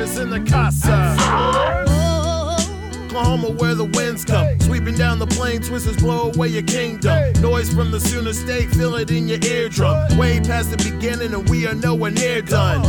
is in the casa. Oklahoma where the winds come. Sweeping down the plain, twisters blow away your kingdom. Noise from the Sooner State, feel it in your eardrum. Way past the beginning, and we are nowhere near done.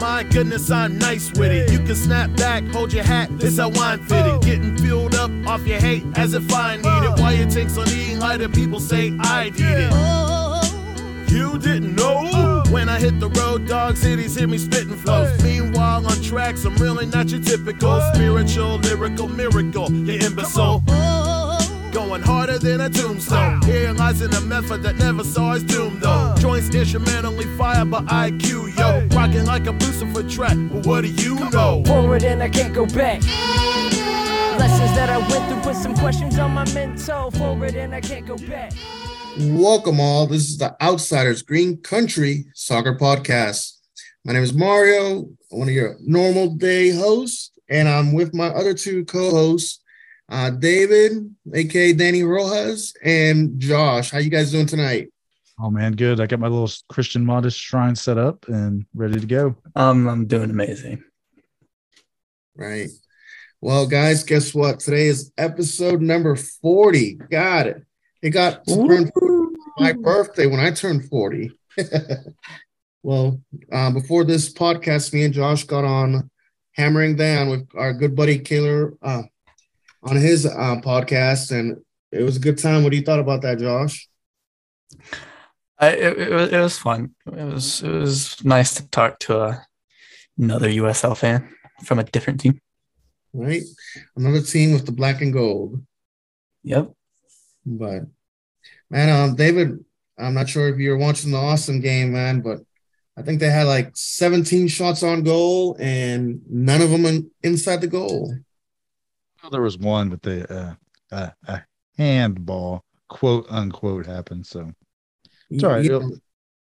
My goodness, I'm nice with it. You can snap back, hold your hat, it's how I'm fitting. Getting filled up off your hate as if I need it. Why it takes on eating lighter, people say I need it. You didn't know when I hit the road, dog cities hear me spitting flows. Meanwhile, on tracks, I'm really not your typical spiritual, lyrical miracle. You imbecile. Oh, oh, oh. Going harder than a tombstone. Here lies in a method that never saw his doom, though. Uh. Joints instrumentally fired by IQ, yo. Rocking like a Lucifer track, but what do you know? Forward and I can't go back. Lessons that I went through, put some questions on my mental. Forward and I can't go back. Welcome all. This is the Outsiders Green Country Soccer Podcast. My name is Mario, one of your normal day hosts, and I'm with my other two co-hosts, uh, David, aka Danny Rojas, and Josh. How you guys doing tonight? Oh man, good. I got my little Christian modest shrine set up and ready to go. Um, I'm doing amazing. Right. Well, guys, guess what? Today is episode number 40. Got it. It got my birthday when I turned 40. well, uh, before this podcast, me and Josh got on hammering down with our good buddy Kaylor uh, on his uh, podcast, and it was a good time. What do you thought about that, Josh? I, it, it, was, it was fun. It was it was nice to talk to a, another USL fan from a different team. Right, another team with the black and gold. Yep. But man, um, David, I'm not sure if you were watching the awesome game, man, but I think they had like 17 shots on goal and none of them in, inside the goal. Well, there was one, but the uh, uh, a handball, quote unquote, happened. So it's all right. Know,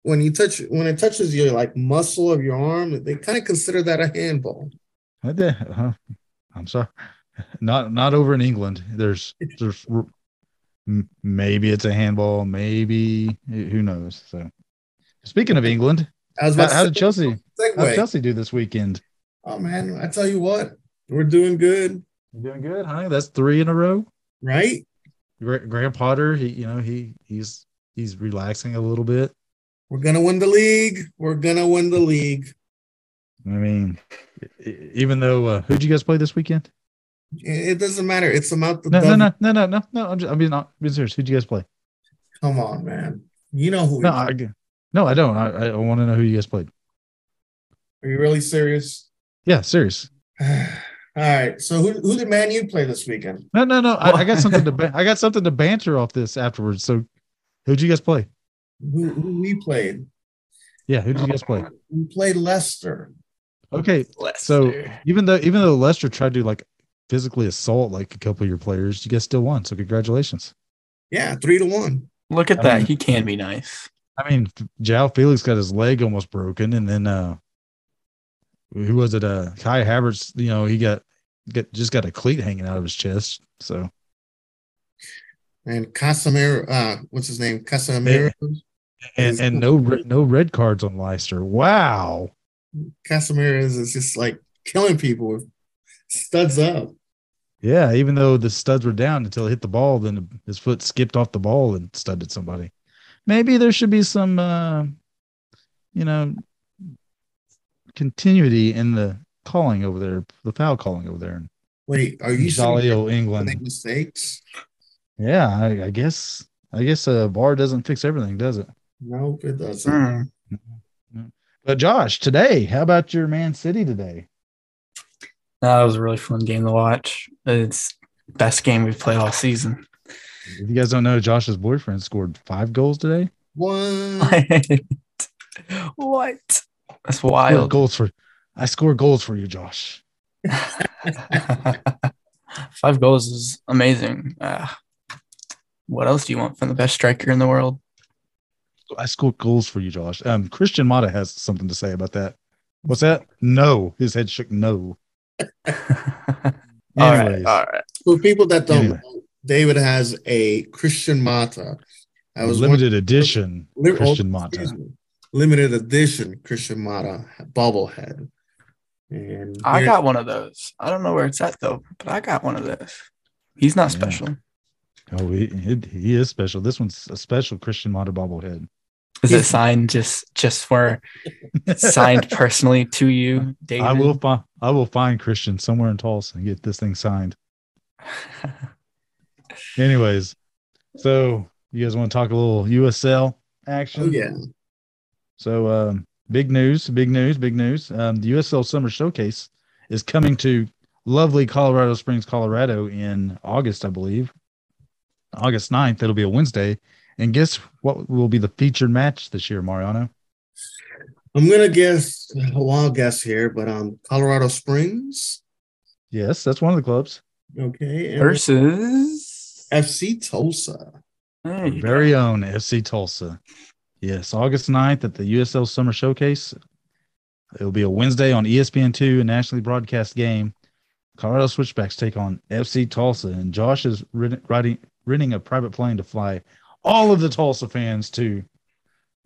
when you touch when it touches your like muscle of your arm, they kind of consider that a handball. I did. Uh, I'm sorry. Not not over in England. There's there's maybe it's a handball, maybe who knows. So, speaking of England, how, how did Chelsea? How did Chelsea do this weekend? Oh man, I tell you what, we're doing good. You're doing good, huh? That's three in a row, right? Graham Potter, he you know he he's he's relaxing a little bit. We're gonna win the league. We're gonna win the league. I mean, even though uh, who'd you guys play this weekend? It doesn't matter. It's about the no, no, no, no, no, no, no. I'm just, I'm being, I'm being serious. Who'd you guys play? Come on, man. You know who? No, I, no, I don't. I, I want to know who you guys played. Are you really serious? Yeah, serious. All right. So who who did Man U play this weekend? No, no, no. I, I got something to I got something to banter off this afterwards. So who'd you guys play? Who, who we played? Yeah, who did you guys play? We played Leicester. Okay, Leicester. so even though even though Leicester tried to like physically assault like a couple of your players, you guys still won. So congratulations. Yeah, three to one. Look at I that. Mean, he can be nice. I mean, João Felix got his leg almost broken, and then uh who was it? Uh Kai Havertz, you know, he got get just got a cleat hanging out of his chest. So and Casemiro, uh, what's his name? Casemiro. And, and no no red cards on Leicester. Wow. Casemiro is, is just like killing people with studs up. Yeah, even though the studs were down until he hit the ball, then his foot skipped off the ball and studded somebody. Maybe there should be some, uh, you know, continuity in the calling over there, the foul calling over there. Wait, are you jolly old England make mistakes? Yeah, I, I, guess. I guess a bar doesn't fix everything, does it? Nope, it doesn't. Mm. But Josh, today, how about your Man City today? That was a really fun game to watch. It's best game we've played all season. If you guys don't know, Josh's boyfriend scored five goals today. What? what? That's wild. goals for I score goals for you, Josh. five goals is amazing. Uh, what else do you want from the best striker in the world? I score goals for you, Josh. Um, Christian Mata has something to say about that. What's that? No. His head shook no. all right, all right. For people that don't anyway. know, David has a Christian Mata. I was limited edition li- oh, Christian Mata. Limited edition Christian Mata bobblehead. And I got one of those. I don't know where it's at though, but I got one of those. He's not Yeah. special. Oh, he, he he is special. This one's a special Christian model bobblehead. Is it signed just just for signed personally to you, David? I will find I will find Christian somewhere in Tulsa and get this thing signed. Anyways, so you guys want to talk a little USL action? Oh yeah. So um, big news, big news, big news. Um, the USL Summer Showcase is coming to lovely Colorado Springs, Colorado in August, I believe. August 9th. It'll be a Wednesday. And guess what will be the featured match this year, Mariano? I'm gonna guess a wild guess here, but um Colorado Springs. Yes, that's one of the clubs. Okay. and Versus FC Tulsa. There you go. Very own FC Tulsa. Yes, August 9th at the USL Summer Showcase. It'll be a Wednesday on E ESPN2, a nationally broadcast game. Colorado Switchbacks take on FC Tulsa, and Josh is rid- riding, renting a private plane to fly all of the Tulsa fans to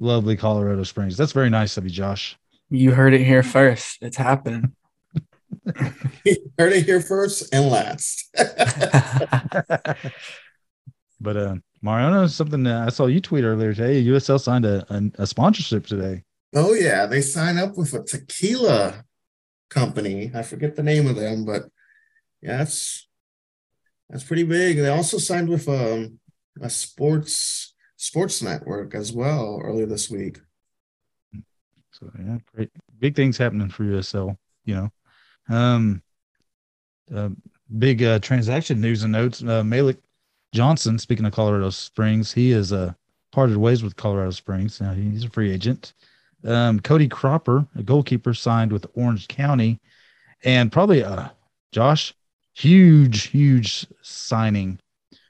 lovely Colorado Springs. That's very nice of you, Josh. You heard it here first. It's happening. Heard it here first and last. but uh, Mariano, something that I saw you tweet earlier today. USL signed a, a, a sponsorship today. oh yeah, they sign up with a tequila company. I forget the name of them, but yeah, that's that's pretty big. They also signed with um, a sports sports network as well earlier this week. So yeah, great, big things happening for USL. You know, um, uh, big uh, transaction news and notes. Uh, Malik Johnson, speaking of Colorado Springs, he is uh, parted ways with Colorado Springs. Now he's a free agent. Um, Cody Cropper, a goalkeeper, signed with Orange County, and probably uh, Josh, huge, huge signing.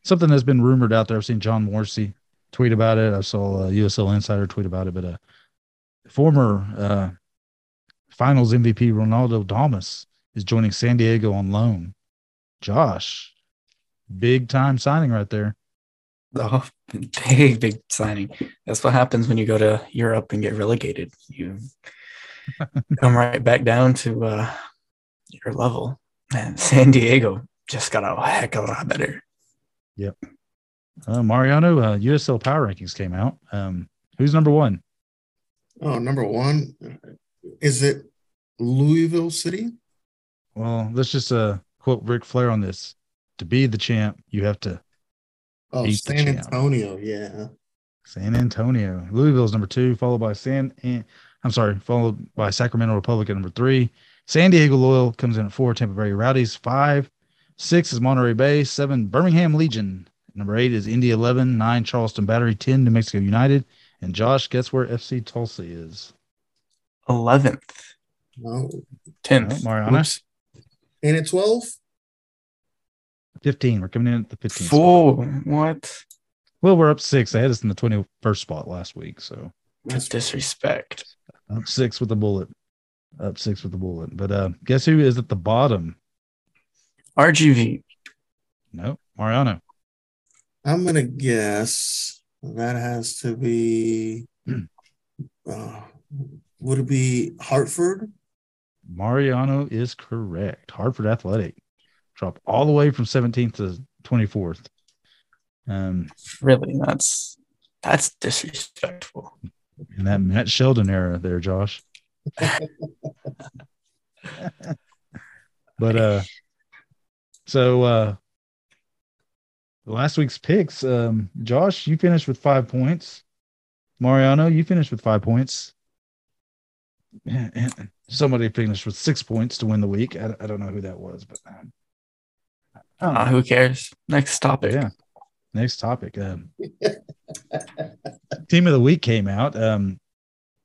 Something that's been rumored out there. I've seen John Morsey tweet about it. I saw a USL Insider tweet about it, but a former uh, Finals MVP Ronaldo Damus is joining San Diego on loan. Josh, big time signing right there. Oh, big, big signing. That's what happens when you go to Europe and get relegated. You come right back down to uh, your level. And San Diego just got a heck of a lot better. Uh, Mariano, uh, USL Power Rankings came out. Um, who's number one? Oh, number one, is it Louisville City? Well, let's just uh, quote Ric Flair on this. To be the champ, you have to Oh, Beat the San. Antonio. Yeah. San Antonio. Louisville's number two, followed by San. An- I'm sorry, followed by Sacramento Republic at number three. San Diego Loyal comes in at four. Tampa Bay Rowdies five. Six is Monterey Bay. Seven Birmingham Legion. Number eight is Indy Eleven. Nine Charleston Battery. Ten New Mexico United. And Josh, guess where FC Tulsa is? 11th, No. 10th. Oh, Mariano? Oops. And at 12? Fifteen. We're coming in at the 15th. spot. What? Well, we're up six. They had us in the 21st spot last week, so That's disrespect. up six with a bullet. Up six with a bullet. But uh, guess who is at the bottom? RGV. No, Mariano. I'm going to guess that has to be, uh, would it be Hartford? Mariano is correct. Hartford Athletic drop all the way from 17th to 24th. Um, Really? That's that's disrespectful. in that Matt Sheldon era there, Josh. but uh, so uh, last week's picks, um, Josh, you finished with five points. Mariano, you finished with five points. And somebody finished with six points to win the week. I, I don't know who that was, but um, Uh, who cares? Next topic. yeah. Next topic. Um, team of the week came out. Um,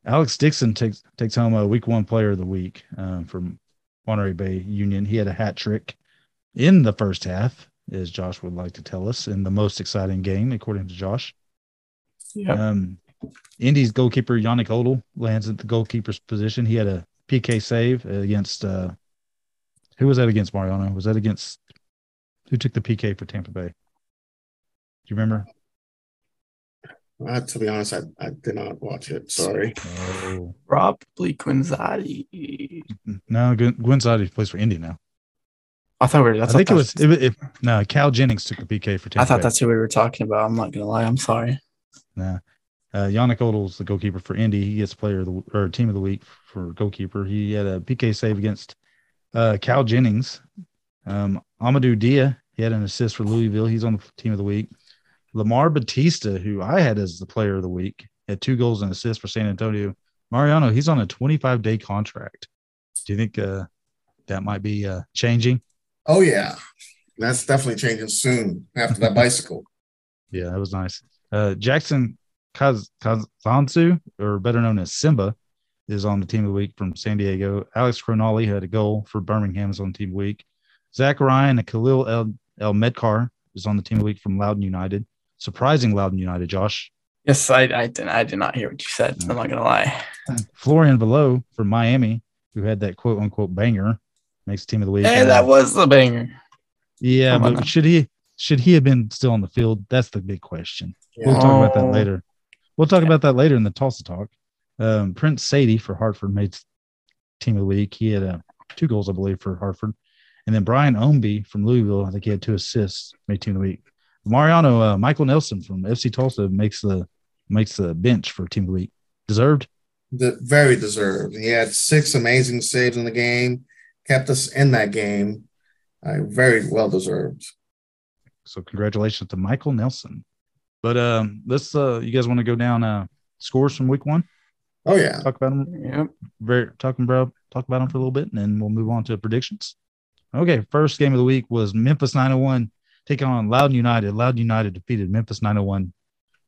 Alex Dixon takes takes home a week one player of the week um, from Monterey Bay Union. He had a hat trick in the first half, as Josh would like to tell us, in the most exciting game, according to Josh. Yep. Um, Indy's goalkeeper Yannick Odell lands at the goalkeeper's position. He had a PK save against uh, who was that against Mariano? Was that against who took the PK for Tampa Bay? Do you remember? Uh, to be honest, I, I did not watch it. Sorry. Oh Probably Guenzatti. no, Gwen Gwen plays for Indy now. I thought we were. That's I think it was it, it, no Cal Jennings took the PK for Tampa. I thought Bay. that's who we were talking about. I'm not gonna lie. I'm sorry. Nah. Uh, Yannick Odell's the goalkeeper for Indy. He gets player of the or team of the week for goalkeeper. He had a PK save against uh, Cal Jennings. Um, Amadou Dia, he had an assist for Louisville. He's on the team of the week. Lamar Batista, who I had as the player of the week, had two goals and assists for San Antonio. Mariano, he's on a 25 day contract. Do you think uh, that might be uh, changing? Oh yeah, that's definitely changing soon after that bicycle. Yeah, that was nice. Uh, Jackson Kaz- Kazansu, or better known as Simba, is on the team of the week from San Diego. Alex Crognale had a goal for Birmingham's on team of the week. Zach Ryan and Khalil El, El Medkar is on the team of the week from Loudoun United. Surprising Loudoun United, Josh. Yes, I I did, I did not hear what you said. I'm not gonna lie. Florian Valot from Miami, who had that quote unquote banger, makes team of the week. Hey, that was the banger. yeah, Come but now. should he should he have been still on the field? That's the big question. We'll talk about that later. We'll talk about that later in the Tulsa talk. Um, Prince Saydee for Hartford made team of the week. He had uh, two goals, I believe, for Hartford. And then Brian Ownby from Louisville, I think he had two assists, made team of the week. Mariano uh, Michael Nelson from FC Tulsa makes the makes the bench for team of the week. Deserved. The, very deserved. He had six amazing saves in the game, kept us in that game. Uh, very well deserved. So congratulations to Michael Nelson. But um, let's uh, you guys want to go down uh, scores from week one? Oh yeah. Talk about them Yep. very talking about talk about them for a little bit, and then we'll move on to predictions. Okay, first game of the week was Memphis 901 taking on Loudoun United. Loudoun United defeated Memphis 901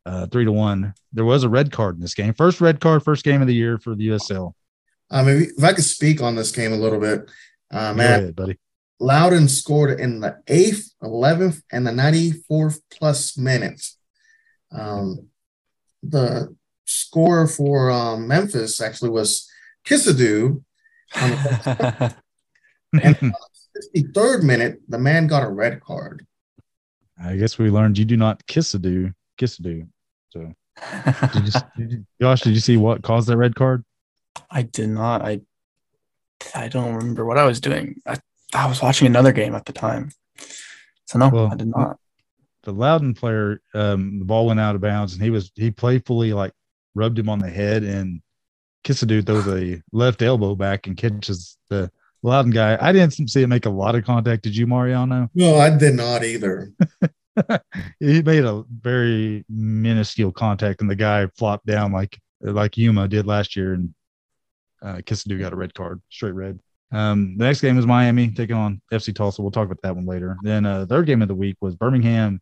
uh, three to one. There was a red card in this game. First red card, first game of the year for the USL. I mean, if I could speak on this game a little bit, uh, Go man, ahead, buddy. Loudoun scored in the eighth, eleventh, and the ninety-fourth plus minutes. Um, the score for um, Memphis actually was Kissadu. On the and on the 53rd minute, the man got a red card. I guess we learned you do not kiss a do, kiss a do. So, did you, did you, Josh? Did you see what caused that red card? I did not. I I don't remember what I was doing. I, I was watching another game at the time. So no, Well, I did not. the Loudoun player, um, the ball went out of bounds, and he was he playfully like rubbed him on the head, and Kissadu throws a left elbow back and catches the Loudoun guy. I didn't see him make a lot of contact. Did you, Mariano? No, I did not either. he made a very minuscule contact, and the guy flopped down like like Yuma did last year, and uh, Kissadu got a red card, straight red. Um, the next game was Miami taking on FC Tulsa. We'll talk about that one later. Then uh, third game of the week was Birmingham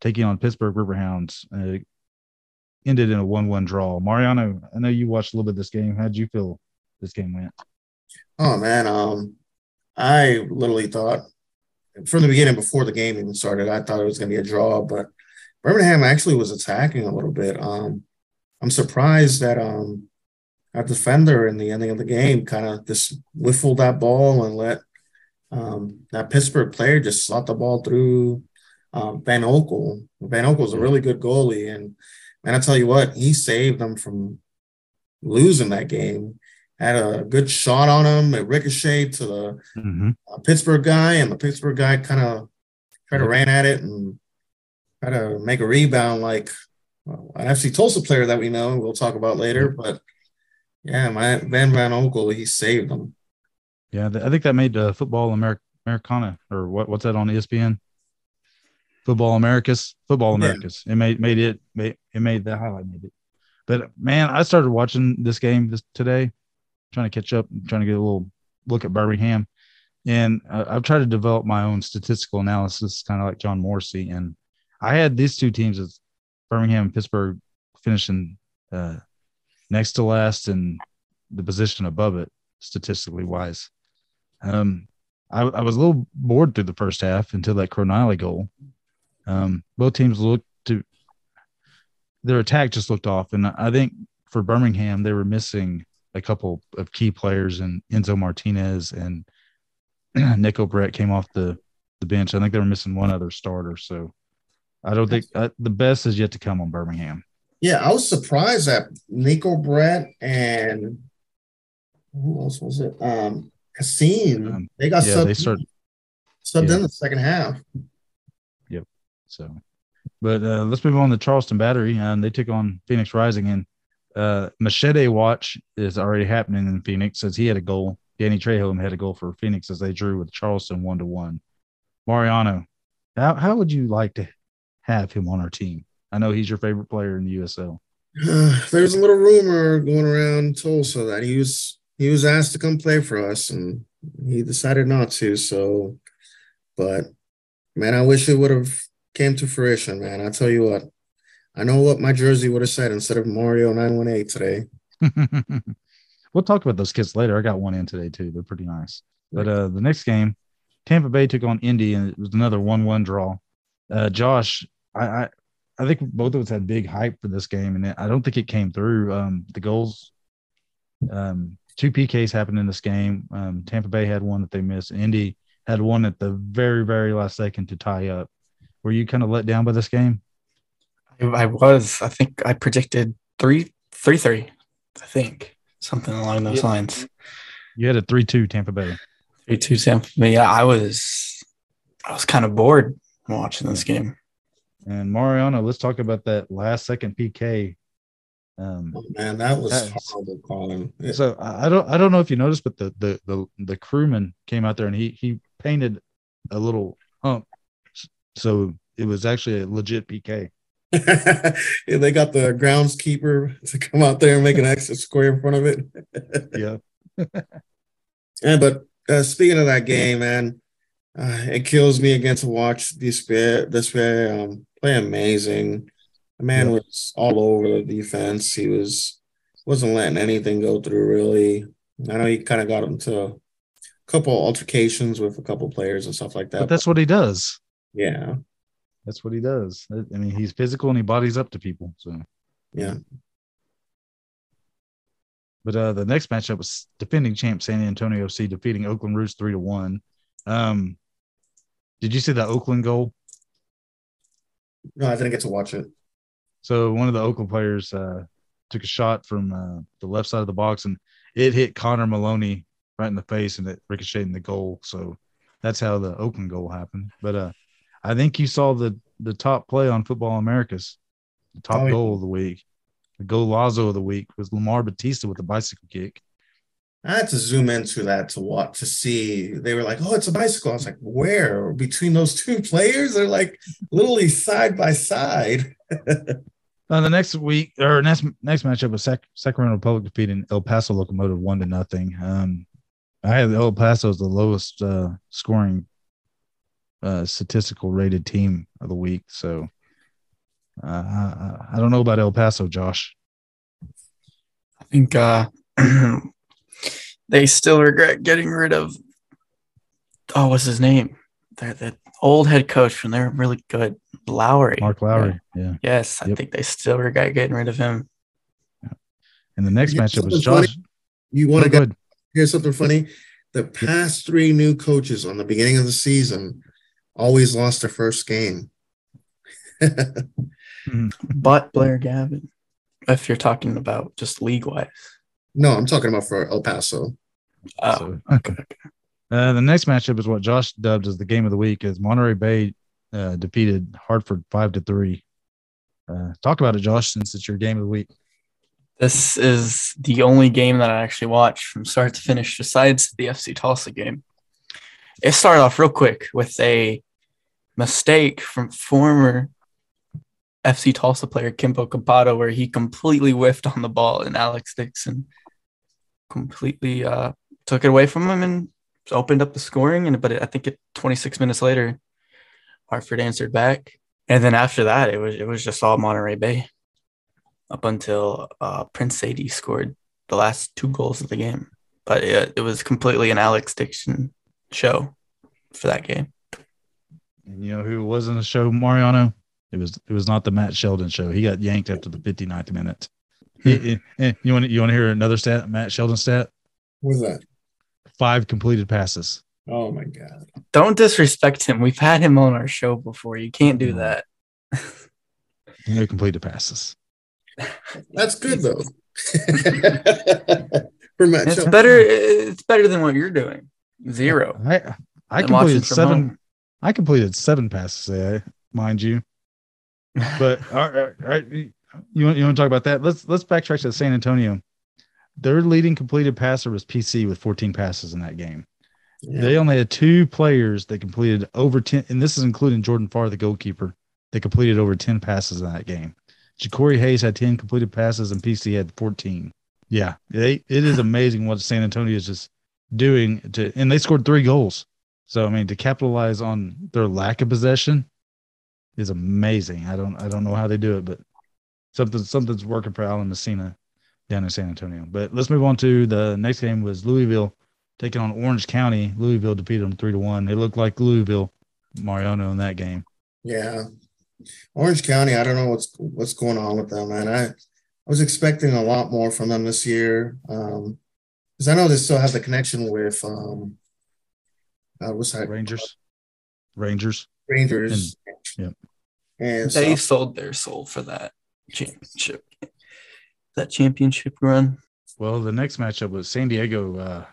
taking on Pittsburgh Riverhounds. Uh, ended in a one-one draw. Mariano, I know you watched a little bit of this game. How'd you feel this game went? Oh man, um, I literally thought from the beginning, before the game even started, I thought it was going to be a draw, but Birmingham actually was attacking a little bit. Um, I'm surprised that um, our defender in the ending of the game kind of just whiffled that ball and let um, that Pittsburgh player just slot the ball through um, Van Oekel. Van Oekel's a really good goalie, and and I tell you what, he saved them from losing that game. Had a good shot on him. It ricocheted to the Mm-hmm. uh, Pittsburgh guy, and the Pittsburgh guy kind of tried to Yep. ran at it and try to make a rebound like well, an FC Tulsa player that we know. We'll talk about later, but yeah, my Van Van Oekel, he saved them. Yeah, th- I think that made uh, football Ameri- Americana or what? What's that on ESPN? Football Americas, Football Yeah. Americas. It made made it made it made the highlight made it. But man, I started watching this game this today, trying to catch up, trying to get a little look at Birmingham, and uh, I've tried to develop my own statistical analysis, kind of like John Morsey, and I had these two teams as Birmingham and Pittsburgh finishing uh, next to last and the position above it statistically wise. Um, I, I was a little bored through the first half until that Crognale goal. Um, both teams looked to their attack just looked off, and I think for Birmingham they were missing a couple of key players, and Enzo Martinez and Nico Brett came off the the bench. I think they were missing one other starter, so I don't think uh, the best is yet to come on Birmingham. Yeah, I was surprised that Nico Brett and who else was it? Um, Cassine. Um, they got yeah, subbed, they start subbed yeah. in the second half. Yep. So, but uh, let's move on to Charleston Battery. And they took on Phoenix Rising, and uh, Machete Watch is already happening in Phoenix as he had a goal. Danny Trejo had a goal for Phoenix as they drew with Charleston one to one. Mariano, how how would you like to have him on our team? I know he's your favorite player in the USL. There's a little rumor going around Tulsa that he was he was asked to come play for us, and he decided not to. So, but man, I wish it would have came to fruition, man. I tell you what, I know what my jersey would have said instead of Mario nine one eight today. we'll talk about those kits later. I got one in today too. They're pretty nice. But uh, the next game, Tampa Bay took on Indy, and it was another one-one draw. Uh, Josh, I, I I think both of us had big hype for this game, and I don't think it came through. Um, the goals, um, two PKs happened in this game. Um, Tampa Bay had one that they missed. Indy had one at the very, very last second to tie up. Were you kind of let down by this game? I, I was. I think I predicted three, three, three. I think something along those Yeah. lines. You had a three-two Tampa Bay. Three two Tampa. Bay. Yeah, I was. I was kind of bored watching this game. And Mariano, let's talk about that last second PK. Um, Oh, man, that was horrible calling. It- So I don't I don't know if you noticed, but the the the the crewman came out there and he he painted a little hump, so it was actually a legit PK. Yeah, they got the groundskeeper to come out there and make an extra square in front of it. Yeah, Yeah, but uh, speaking of that game, man, uh, it kills me again to watch this this player um, play amazing. The man Yeah. was all over the defense. He was wasn't letting anything go through. Really, I know he kind of got into a couple altercations with a couple players and stuff like that. but that's what he does. yeah, That's what he does. I mean, he's physical and he bodies up to people. So, yeah. but uh, the next matchup was defending champ San Antonio FC defeating Oakland Roots three to one. Um, did you see that Oakland goal? No, I didn't get to watch it. So one of the Oakland players uh, took a shot from uh, the left side of the box, and it hit Connor Maloney right in the face, and it ricocheted in the goal. So that's how the Oakland goal happened. But uh, I think you saw the the top play on Football Americas, the top Oh, goal of the week, the golazo of the week was Lamar Batista with the bicycle kick. I had to zoom into that to watch to see. They were like, "Oh, it's a bicycle." I was like, "Where?" Between those two players, they're like literally side by side. Uh, the next week or next next matchup was Sac- Sacramento Republic defeating El Paso Locomotive one to nothing. Um, I had El Paso as the lowest uh, scoring uh, statistical rated team of the week. So uh, I, I don't know about El Paso, Josh. I think uh, they still regret getting rid of. Oh, what's his name? They're the old head coach when they were really good, Lowry. Mark Lowry, yeah. Yes, I Yep. think they still regret getting rid of him. And the next Yeah, matchup was something funny. Josh. You want to go get ahead. here's something funny? The past three new coaches on the beginning of the season always lost their first game. Mm-hmm. But Blair Gavin, if you're talking about just league wise. no, I'm talking about for El Paso. Oh, So- okay. Uh, the next matchup is what Josh dubbed as the game of the week, as Monterey Bay uh, defeated Hartford five to three. Uh, talk about it, Josh, since it's your game of the week. This is the only game that I actually watched from start to finish, besides the FC Tulsa game. It started off real quick with a mistake from former FC Tulsa player Kembo Kibato, where he completely whiffed on the ball, and Alex Dixon completely uh, took it away from him and opened up the scoring. And but I think it 26 minutes later, Hartford answered back, and then after that, it was it was just all Monterey Bay up until uh, Prince Saydee scored the last two goals of the game. But it, it was completely an Alex Dixon show for that game. And you know who was in the show, Mariano? It was it was not the Matt Sheldon show. He got yanked after the 59th minute. He- he- eh, you want you want to hear another stat? Matt Sheldon stat: What's that? Five completed passes. Oh my god. Don't disrespect him. We've had him on our show before. You can't do mm. that. No completed passes. That's good though. For It's matchup. better. It's better than what you're doing. Zero. I I And completed seven. home. I completed seven passes today, mind you. But all right, all right, you want you want to talk about that? Let's let's backtrack to San Antonio. Their leading completed passer was PC with 14 passes in that game. Yeah. They only had two players that completed over 10, and this is including Jordan Farr, the goalkeeper, that completed over 10 passes in that game. Ja'Cory Hayes had 10 completed passes, and PC had 14. Yeah, they, it is amazing what San Antonio is just doing to, and they scored three goals. So I mean, to capitalize on their lack of possession is amazing. I don't, I don't know how they do it, but something, something's working for Alen Marcina down in San Antonio. But let's move on to the next game was Louisville taking on Orange County. Louisville defeated them three to one. They looked like Louisville, Mariano in that game. Yeah. Orange County, I don't know what's what's going on with them, man. I, I was expecting a lot more from them this year. Um, because I know they still have the connection with um uh, what's that Rangers, Rangers. Rangers. Yeah, And They so, sold their soul for that championship. That championship run. Well, the next matchup was San Diego, uh,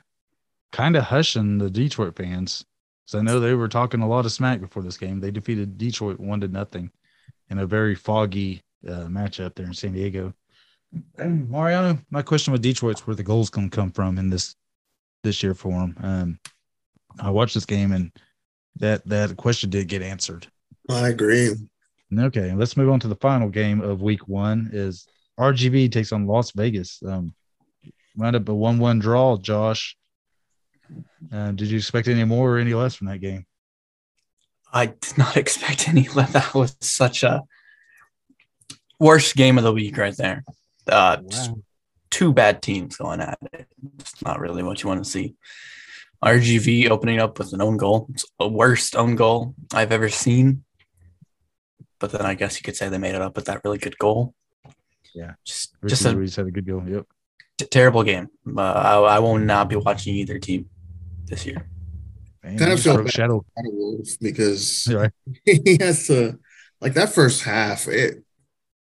kind of hushing the Detroit fans. So I know they were talking a lot of smack before this game. They defeated Detroit one to nothing in a very foggy uh, matchup there in San Diego. And Mariano, my question with Detroit's where the goals can come from in this this year for them. Um, I watched this game and that that question did get answered. I agree. Okay, let's move on to the final game of week one. Is RGV takes on Las Vegas. Um, wound up a one-one draw. Josh, uh, did you expect any more or any less from that game? I did not expect any. less. That was such a worst game of the week right there. Uh, just two bad teams going at it. It's not really what you want to see. RGV opening up with an own goal. It's the worst own goal I've ever seen. But then I guess you could say they made it up with that really good goal. Yeah. Just Ricky just a Ruiz had a good goal. Yep. t- terrible game. Uh, I, I will not be watching either team this year. Man, Kind of feel broke bad. shadow. Shadow Wolf because Right. he has to like that first half. It,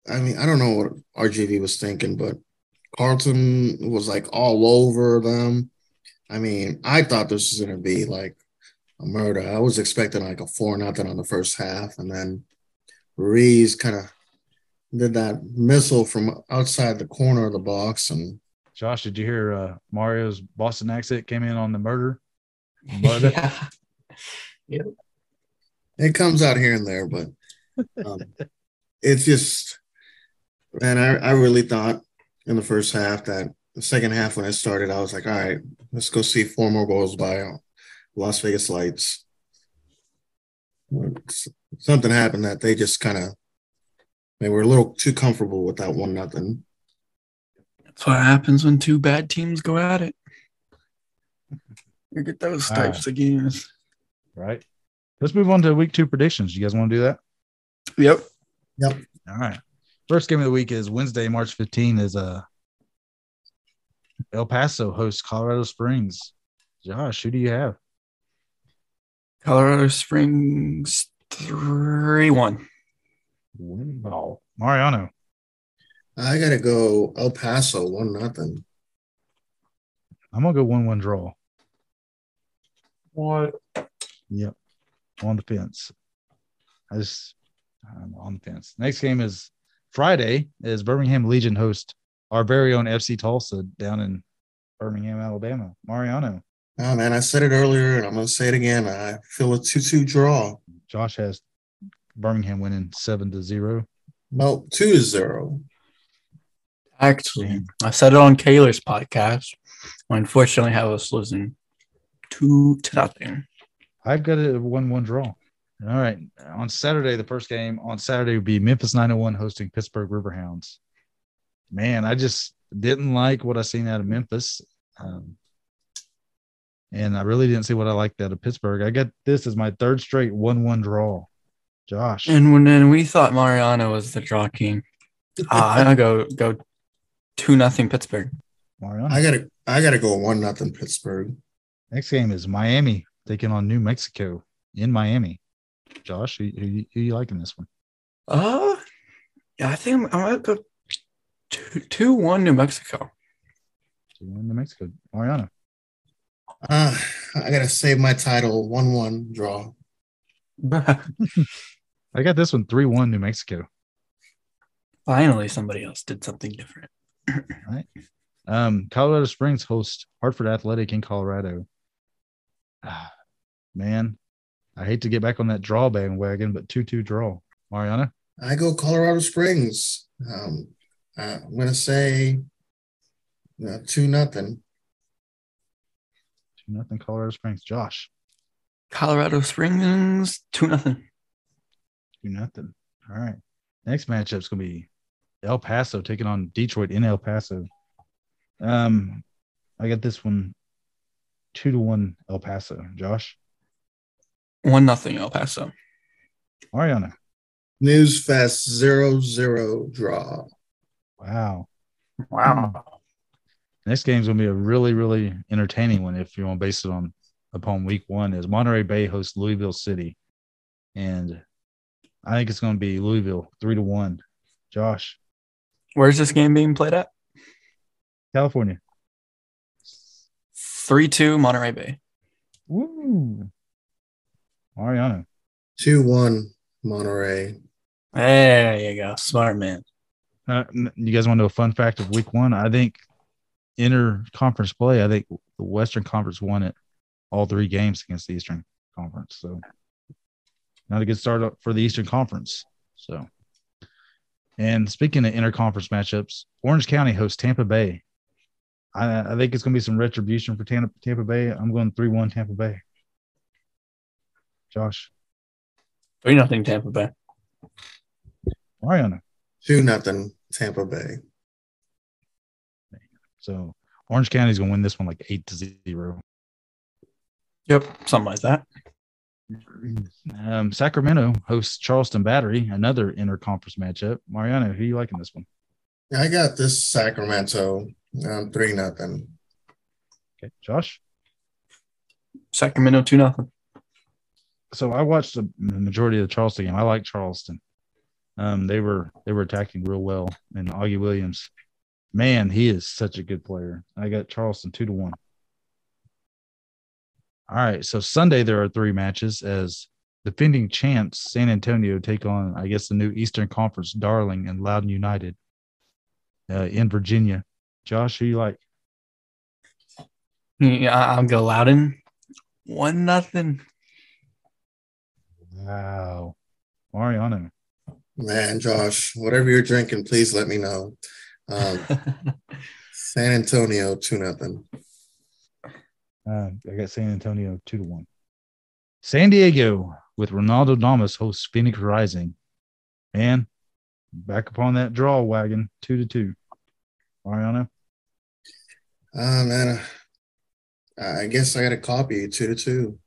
I mean, I don't know what RGV was thinking, but Carlton was like all over them. I mean, I thought this was gonna be like a murder. I was expecting like a four nothing on the first half, and then Reese kind of did that missile from outside the corner of the box, and Josh, did you hear uh, Mario's Boston accent came in on the murder? Murder? yeah. it comes out here and there, but um, it's just, man, I, I really thought in the first half that the second half when it started, I was like, all right, let's go see four more goals by Las Vegas Lights. Something happened that they just kind of they were a little too comfortable with that one nothing. That's what happens when two bad teams go at it. You get those All types of games. Right. Let's move on to week two predictions. You guys want to do that? Yep. Yep. All right. First game of the week is Wednesday, March 15 is uh El Paso hosts Colorado Springs. Josh, who do you have? Colorado Springs 3 1. Wow. Mariano. I gotta go El Paso one nothing. I'm gonna go one one draw. What? Yep. On the fence. I just I'm on the fence. Next game is Friday is Birmingham Legion host our very own FC Tulsa down in Birmingham, Alabama. Mariano. Oh man, I said it earlier and I'm gonna say it again. I feel a two-two draw. Josh has Birmingham winning seven to zero. No, two to zero. Actually, I said it on Kaler's podcast. I unfortunately have us losing two to nothing. I've got a one-one draw. All right. On Saturday, the first game on Saturday would be Memphis 901 hosting Pittsburgh Riverhounds. Man, I just didn't like what I seen out of Memphis. Um, and I really didn't see what I liked out of Pittsburgh. I got this as my third straight one-one draw. Josh. And when then we thought Mariano was the draw king, uh, I'm gonna go go two nothing Pittsburgh. Mariano. I gotta I gotta go one nothing Pittsburgh. Next game is Miami taking on New Mexico in Miami. Josh, who, who, who you liking this one? Uh, yeah, I think I'm, I'm gonna go Two one New Mexico. Two one New Mexico. Mariano. Uh, I gotta save my title. One one draw. I got this one three one New Mexico. Finally, somebody else did something different. Um, Colorado Springs hosts Hartford Athletic in Colorado. Ah, man, I hate to get back on that draw bandwagon, but two two draw. Mariano. I go Colorado Springs. Um, I'm gonna say uh, two nothing. Two nothing Colorado Springs. Josh. Colorado Springs, two nothing. Two nothing. All right. Next matchup's gonna be El Paso taking on Detroit in El Paso. Um, I got this one two to one El Paso. Josh. One nothing El Paso. Mariano. News Fest zero zero draw. Wow. Wow. Next game's gonna be a really, really entertaining one if you want to base it on upon week one is Monterey Bay hosts Louisville City. And I think it's gonna be Louisville three to one. Josh, Where's this game being played at? California. Three two Monterey Bay. Woo. Mariano. Two one Monterey. There you go. Smart man. Uh, you guys want to know a fun fact of week one? I think inter conference play, I think the Western Conference won it all three games against the Eastern Conference. So not a good start up for the Eastern Conference. So and speaking of interconference matchups, Orange County hosts Tampa Bay. I, I think it's going to be some retribution for Tampa, Tampa Bay. I'm going 3 1 Tampa Bay. Josh, Three nothing Tampa Bay. Mariano. Two nothing Tampa Bay. So Orange County's going to win this one like 8 to 0. Yep, something like that. Um, Sacramento hosts Charleston Battery, another interconference matchup. Mariano, who you liking this one? I got this Sacramento um, three nothing. Okay, Josh. Sacramento two nothing. So I watched the majority of the Charleston game. I like Charleston. Um, they were they were attacking real well, and Augie Williams, man, he is such a good player. I got Charleston two to one. All right, so Sunday there are three matches as defending champs San Antonio take on, I guess, the new Eastern Conference darling and Loudoun United uh, in Virginia. Josh, who you like? Yeah, I'll go Loudoun. One nothing. Wow, Mariano. Man, Josh, whatever you're drinking, please let me know. Um, San Antonio two nothing. Uh, I got San Antonio two to one. San Diego with Ronaldo Damus hosts Phoenix Rising. Man, back upon that draw wagon, two to two. Mariano, Ah man, uh, I guess I got to copy two to two.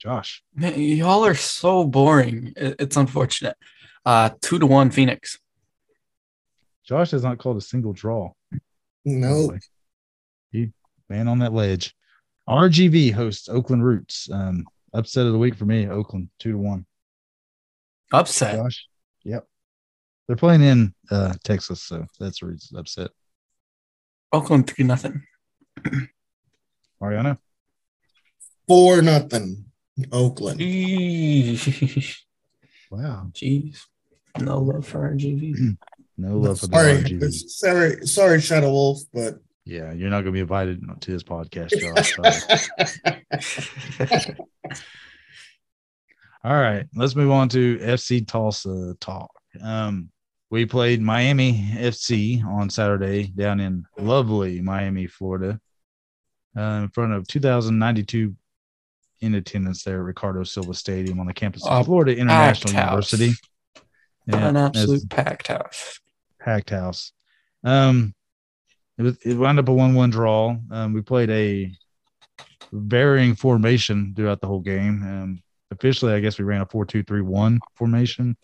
Josh, Man, y'all are so boring. It's unfortunate. Uh, two to one Phoenix. Josh has not called a single draw. No, He man on that ledge. RGV hosts Oakland Roots. Um, upset of the week for me, Oakland two to one. Upset. Josh, yep. They're playing in uh, Texas, so that's the reason upset. Oakland three nothing. Mariano, four nothing. Oakland. Wow. Jeez. No love for RGV. no love for the Sorry, RGV. sorry, sorry, Shadow Wolf, but Yeah, you're not going to be invited to his podcast, Josh. Sorry. All right, let's move on to FC Tulsa talk. Um, we played Miami FC on Saturday down in lovely Miami, Florida, uh, in front of 2,092 in attendance there at Riccardo Silva Stadium on the campus A of Florida International. University. Yeah, An absolute packed house. packed house. Um, it, was, it wound up a one-one draw. Um, we played a varying formation throughout the whole game. Um, officially, I guess we ran a four-two-three-one formation,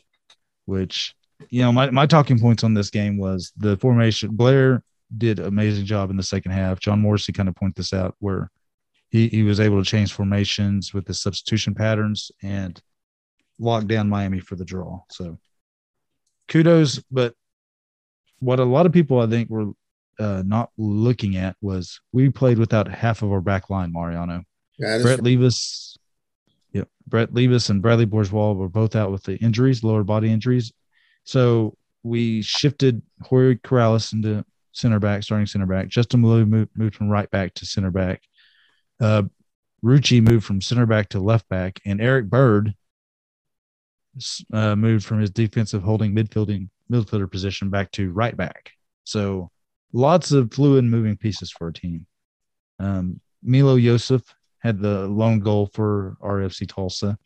which you know my my talking points on this game was the formation. Blair did amazing job in the second half. John Morrissey kind of pointed this out where he he was able to change formations with the substitution patterns and lock down Miami for the draw. So kudos, but what a lot of people I think were uh, not looking at was we played without half of our back line, Mariano. Yeah, Brett Levis, yep, Brett Levis and Bradley Bourgeois were both out with the injuries, lower body injuries. So we shifted Jorge Corrales into center back, starting center back. Justin Malou moved, moved from right back to center back. Uh, Rucci moved from center back to left back, and Eric Bird uh, moved from his defensive holding midfielding midfielder position back to right back. So lots of fluid moving pieces for a team. Um, Milo Yosef had the lone goal for RFC Tulsa.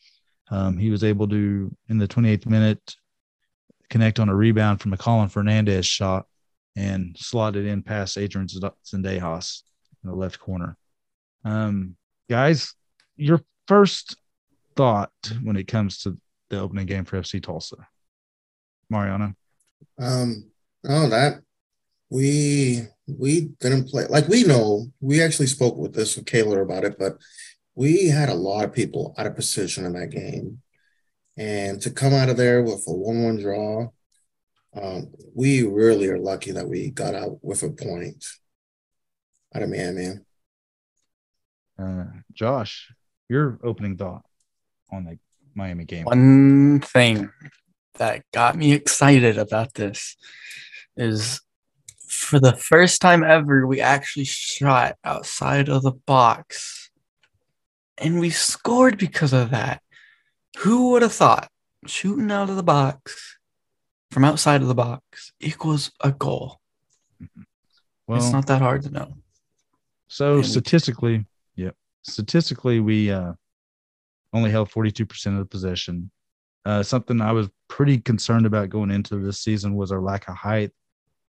Um, he was able to, in the 28th minute, connect on a rebound from a Colin Fernandez shot and slot it in past Adrian Zendejas in the left corner. Um, guys, your first thought when it comes to the opening game for FC Tulsa, Mariano? Um, oh, that we we didn't play like we know. We actually spoke with this with Kaylor about it, but we had a lot of people out of position in that game, and to come out of there with a one-one draw, um, we really are lucky that we got out with a point out of Miami. Uh, Josh, your opening thought on the Miami game? One thing that got me excited about this is for the first time ever, we actually shot outside of the box. And we scored because of that. Who would have thought shooting out of the box from outside of the box equals a goal? Well, it's not that hard to know. So And we- statistically, yeah, statistically, we uh, only held 42% of the possession. Uh, something I was pretty concerned about going into this season was our lack of height.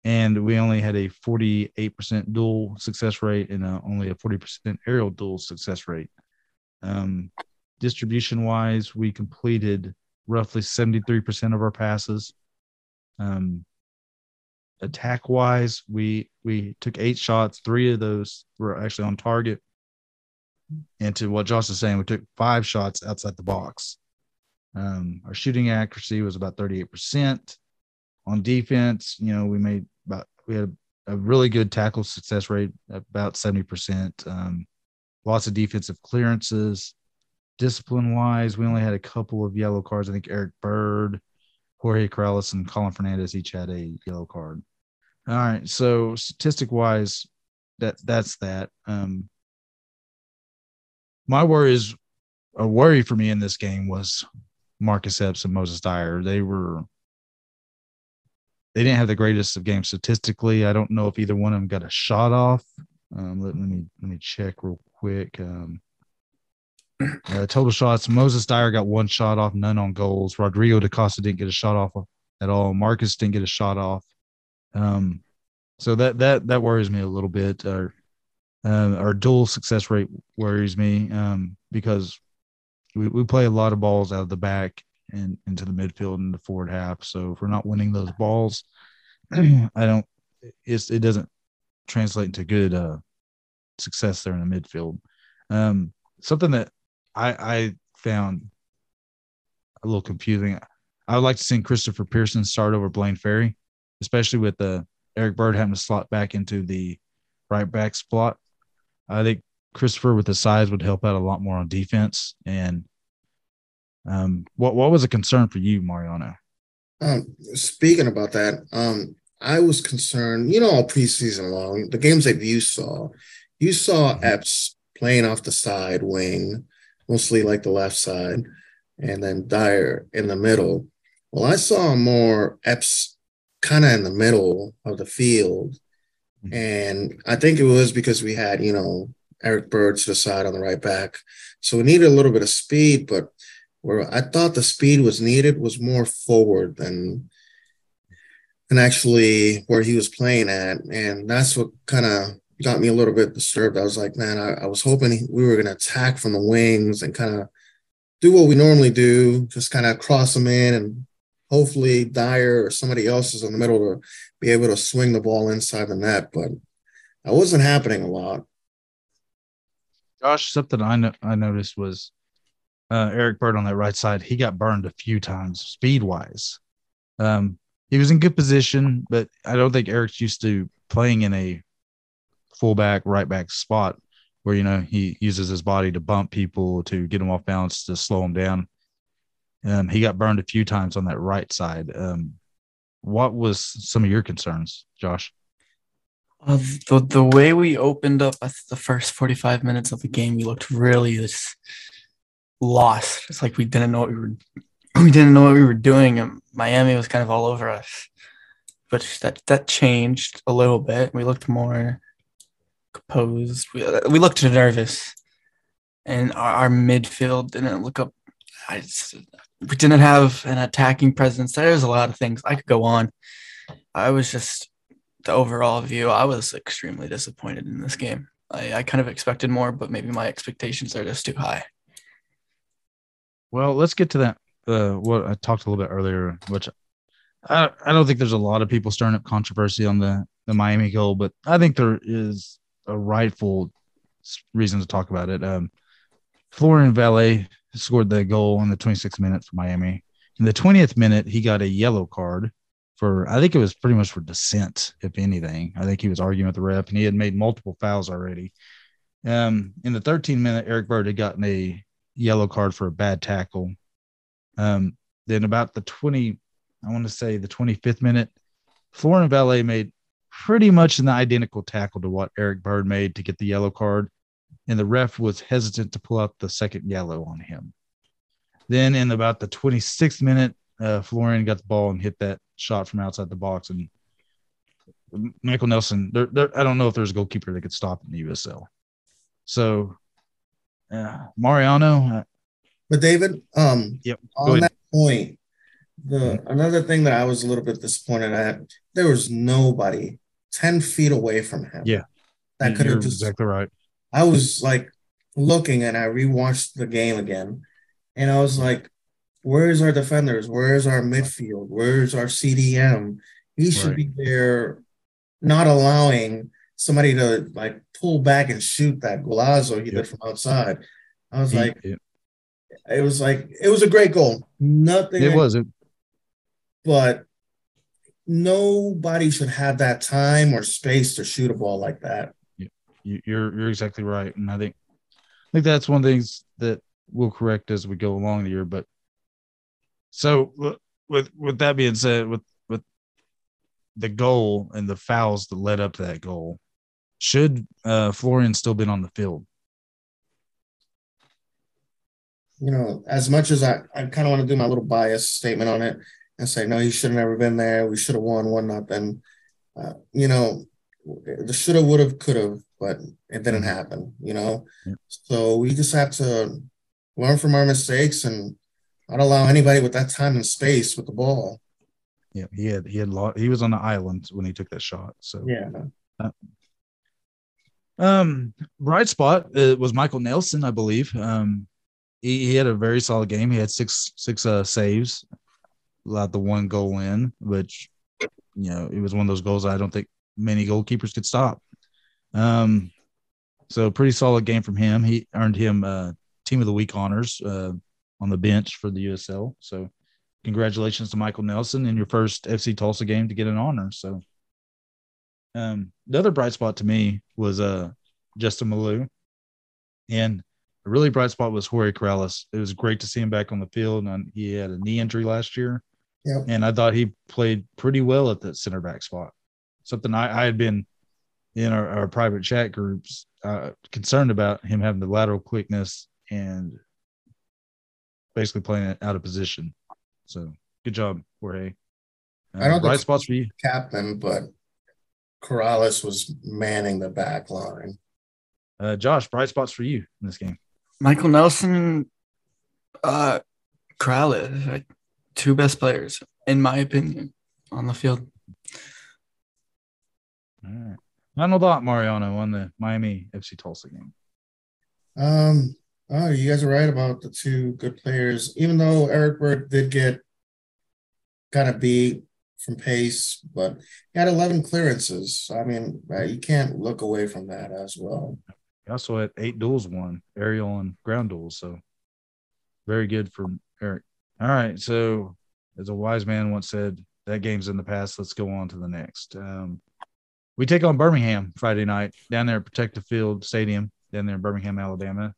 And we only had a 48% duel success rate and uh, only a 40% aerial duel success rate. Um, distribution wise, we completed roughly 73% of our passes. Um, attack wise, we we took eight shots. Three of those were actually on target. And to what Josh is saying, we took five shots outside the box. Um, our shooting accuracy was about 38%. On defense, you know, we made about we had a, really good tackle success rate, about 70%. Um, lots of defensive clearances. Discipline wise, we only had a couple of yellow cards. I think Eric Bird, Jorge Corrales, and Colin Fernandez each had a yellow card. All right. So statistic wise, that that's that. Um, my worry is a worry for me in this game was Marcus Epps and Moses Dyer. They were they didn't have the greatest of games statistically. I don't know if either one of them got a shot off. Um, let, let me let me check real quick. Um, uh, total shots: Moses Dyer got one shot off, none on goals. Rodrigo da Costa didn't get a shot off at all. Marcus didn't get a shot off. Um, so that that that worries me a little bit. Our um, our duel success rate worries me um, because we, we play a lot of balls out of the back and into the midfield and the forward half. So if we're not winning those balls, I don't. It doesn't translate into good uh, success there in the midfield. Um, something that I, I found a little confusing. I would like to see Christopher Pearson start over Blaine Ferri, especially with the Eric Bird having to slot back into the right back spot. I think Christopher with the size would help out a lot more on defense. And um, what what was a concern for you, Mariano? Um, speaking about that, um, I was concerned, you know, all preseason long, the games that you saw, you saw Epps playing off the side wing, mostly like the left side, and then Dyer in the middle. Well, I saw more Epps kind of in the middle of the field. And I think it was because we had, you know, Eric Bird to the side on the right back. So we needed a little bit of speed, but where I thought the speed was needed was more forward than and actually where he was playing at. And that's what kind of got me a little bit disturbed. I was like, man, I, I was hoping we were going to attack from the wings and kind of do what we normally do, just kind of cross them in and hopefully Dyer or somebody else is in the middle to be able to swing the ball inside the net. But that wasn't happening a lot. Josh, something I no- I noticed was uh, Eric Bird on that right side. He got burned a few times speed wise. Um, he was in good position, but I don't think Eric's used to playing in a fullback, right back spot where you know he uses his body to bump people to get them off balance to slow them down. Um, he got burned a few times on that right side. Um, what was some of your concerns, Josh? Uh, the the way we opened up the first forty five minutes of the game, we looked really just lost. It's like we didn't know what we were we didn't know what we were doing, and Miami was kind of all over us. But that that changed a little bit. We looked more composed. We, uh, we looked nervous, and our, our midfield didn't look up. I just, we didn't have an attacking presence. There's a lot of things I could go on. I was just the overall view. I was extremely disappointed in this game. I, I kind of expected more, but maybe my expectations are just too high. Well, let's get to that. Uh, what I talked a little bit earlier, which I, I don't think there's a lot of people stirring up controversy on the the Miami goal, but I think there is a rightful reason to talk about it. Um, Florian Valot scored the goal in the 26th minute for Miami. In the 20th minute, he got a yellow card for I think it was pretty much for dissent, if anything. I think he was arguing with the ref, and he had made multiple fouls already. Um, in the 13 minute, Eric Bird had gotten a yellow card for a bad tackle. Um, then about the 20, I want to say the 25th minute, Florian Valot made pretty much an identical tackle to what Eric Bird made to get the yellow card, and the ref was hesitant to pull up the second yellow on him. Then in about the 26th minute, uh, Florian got the ball and hit that shot from outside the box, and Michael Nelson. There, there, I don't know if there's a goalkeeper that could stop in the USL. So, uh, Mariano. Uh, but David, um, yep. On that point, the another thing that I was a little bit disappointed at, there was nobody ten feet away from him. Yeah, that could have just exactly right. I was like looking and I rewatched the game again, and I was like, Where's our defenders? Where's our midfield? Where's our CDM? He should right. be there, not allowing somebody to like pull back and shoot that golazo he yep. did from outside. I was like, yep. it was like it was a great goal. Nothing. It wasn't. But nobody should have that time or space to shoot a ball like that. You're you're exactly right, and I think I think that's one of the things that we'll correct as we go along the year. But so with with that being said, with with the goal and the fouls that led up to that goal, should uh, Florian still been on the field? You know, as much as I, I kind of want to do my little bias statement on it and say, no, he should have never been there. We should have won one nothing. Uh, you know, the shoulda, would have, could have, but it didn't happen. You know, yeah. so we just have to learn from our mistakes and not allow anybody with that time and space with the ball. Yeah, he had he had lot, he was on the island when he took that shot. So yeah. Uh, um, bright spot uh, was Michael Nelson, I believe. Um, he, he had a very solid game. He had six six uh, saves, allowed the one goal in, which you know it was one of those goals I don't think many goalkeepers could stop. Um, so pretty solid game from him. He earned him uh, team of the week honors. Uh, on the bench for the USL. So congratulations to Michael Nelson in your first FC Tulsa game to get an honor. So um, the other bright spot to me was uh, Justin Malou. And a really bright spot was Jorge Corrales. It was great to see him back on the field. And he had a knee injury last year. Yep. And I thought he played pretty well at the center back spot. Something I, I had been in our, our private chat groups uh, concerned about him having the lateral quickness and basically playing it out of position. So good job, Jorge. Uh, I don't bright spots for you, captain, but Corrales was manning the back line. Uh, Josh, bright spots for you in this game. Michael Nelson, uh, Corrales, two best players in my opinion on the field. All right. Final thought, Mariano, on the Miami FC Tulsa game. Um, Oh, you guys are right about the two good players. Even though Eric Bird did get kind of beat from pace, but he had 11 clearances. I mean, right, you can't look away from that as well. He also had eight duels won, aerial and ground duels. So very good for Eric. All right. So, as a wise man once said, that game's in the past. Let's go on to the next. Um, we take on Birmingham Friday night down there at Protective Field Stadium down there in Birmingham, Alabama.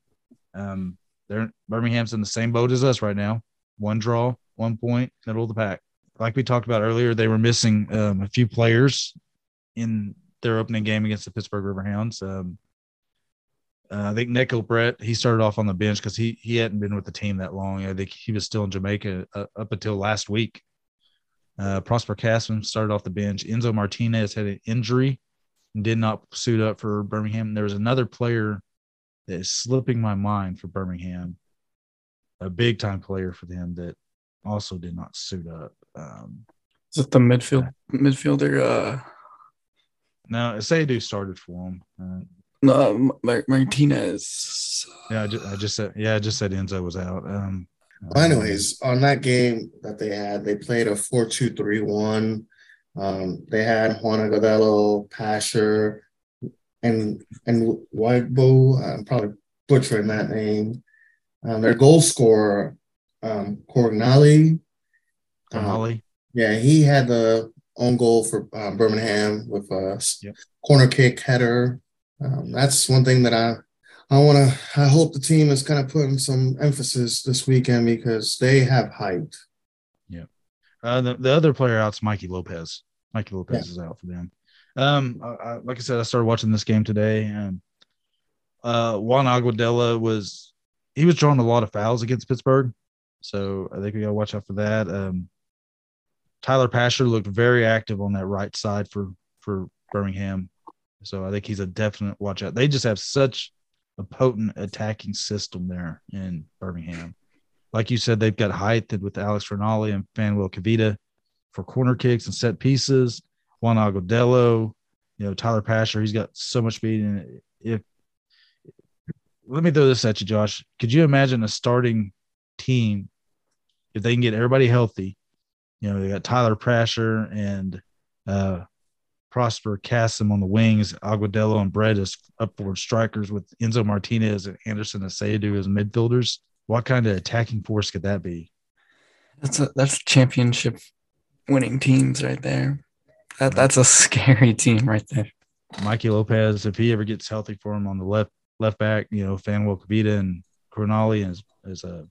Um, they're Birmingham's in the same boat as us right now. One draw, one point, middle of the pack. Like we talked about earlier, they were missing um, a few players in their opening game against the Pittsburgh Riverhounds. Um, uh, I think Neco Brett he started off on the bench because he he hadn't been with the team that long. I think he was still in Jamaica uh, up until last week. Uh, Prosper Kasim started off the bench. Enzo Martinez had an injury and did not suit up for Birmingham. There was another player that is slipping my mind for Birmingham, a big time player for them that also did not suit up. Um, Is it the midfield midfielder? Uh, no, Sadu started for him. Uh, no, Mar- Martinez. yeah, I just, I just said yeah, I just said Enzo was out. Um, Well, anyways, on that game that they had, they played a 4 2 3 1. Um, they had Juan Agudelo, Pasher, and and Whitebo. I'm probably butchering that name. Um, their goal scorer, um, Crognale. um, Holly. yeah, he had the own goal for uh, Birmingham with a Yep. corner kick header. Um, that's one thing that I I want to. I hope the team is kind of putting some emphasis this weekend because they have height. Uh, the, the other player out's Mikey Lopez. Mikey Lopez is out for them. Um, I, I, like I said, I started watching this game today, and uh, Juan Agudelo was he was drawing a lot of fouls against Pittsburgh, so I think we got to watch out for that. Um, Tyler Pasher looked very active on that right side for for Birmingham, so I think he's a definite watch out. They just have such a potent attacking system there in Birmingham. Like you said, they've got height with Alex Rinaldi and Phanuel Kavita for corner kicks and set pieces. Juan Agudelo, you know, Tyler Pasher, he's got so much speed. And if let me throw this at you, Josh. Could you imagine a starting team if they can get everybody healthy? You know, they got Tyler Pasher and uh, Prosper Kasim on the wings, Agudelo and Brett as upward strikers with Enzo Martinez and Anderson Asiedu as midfielders. What kind of attacking force could that be? That's a that's championship winning teams right there. That that's a scary team right there. Mikey Lopez, if he ever gets healthy for him on the left left back, you know, Phanuel Kavita and Crognale as as a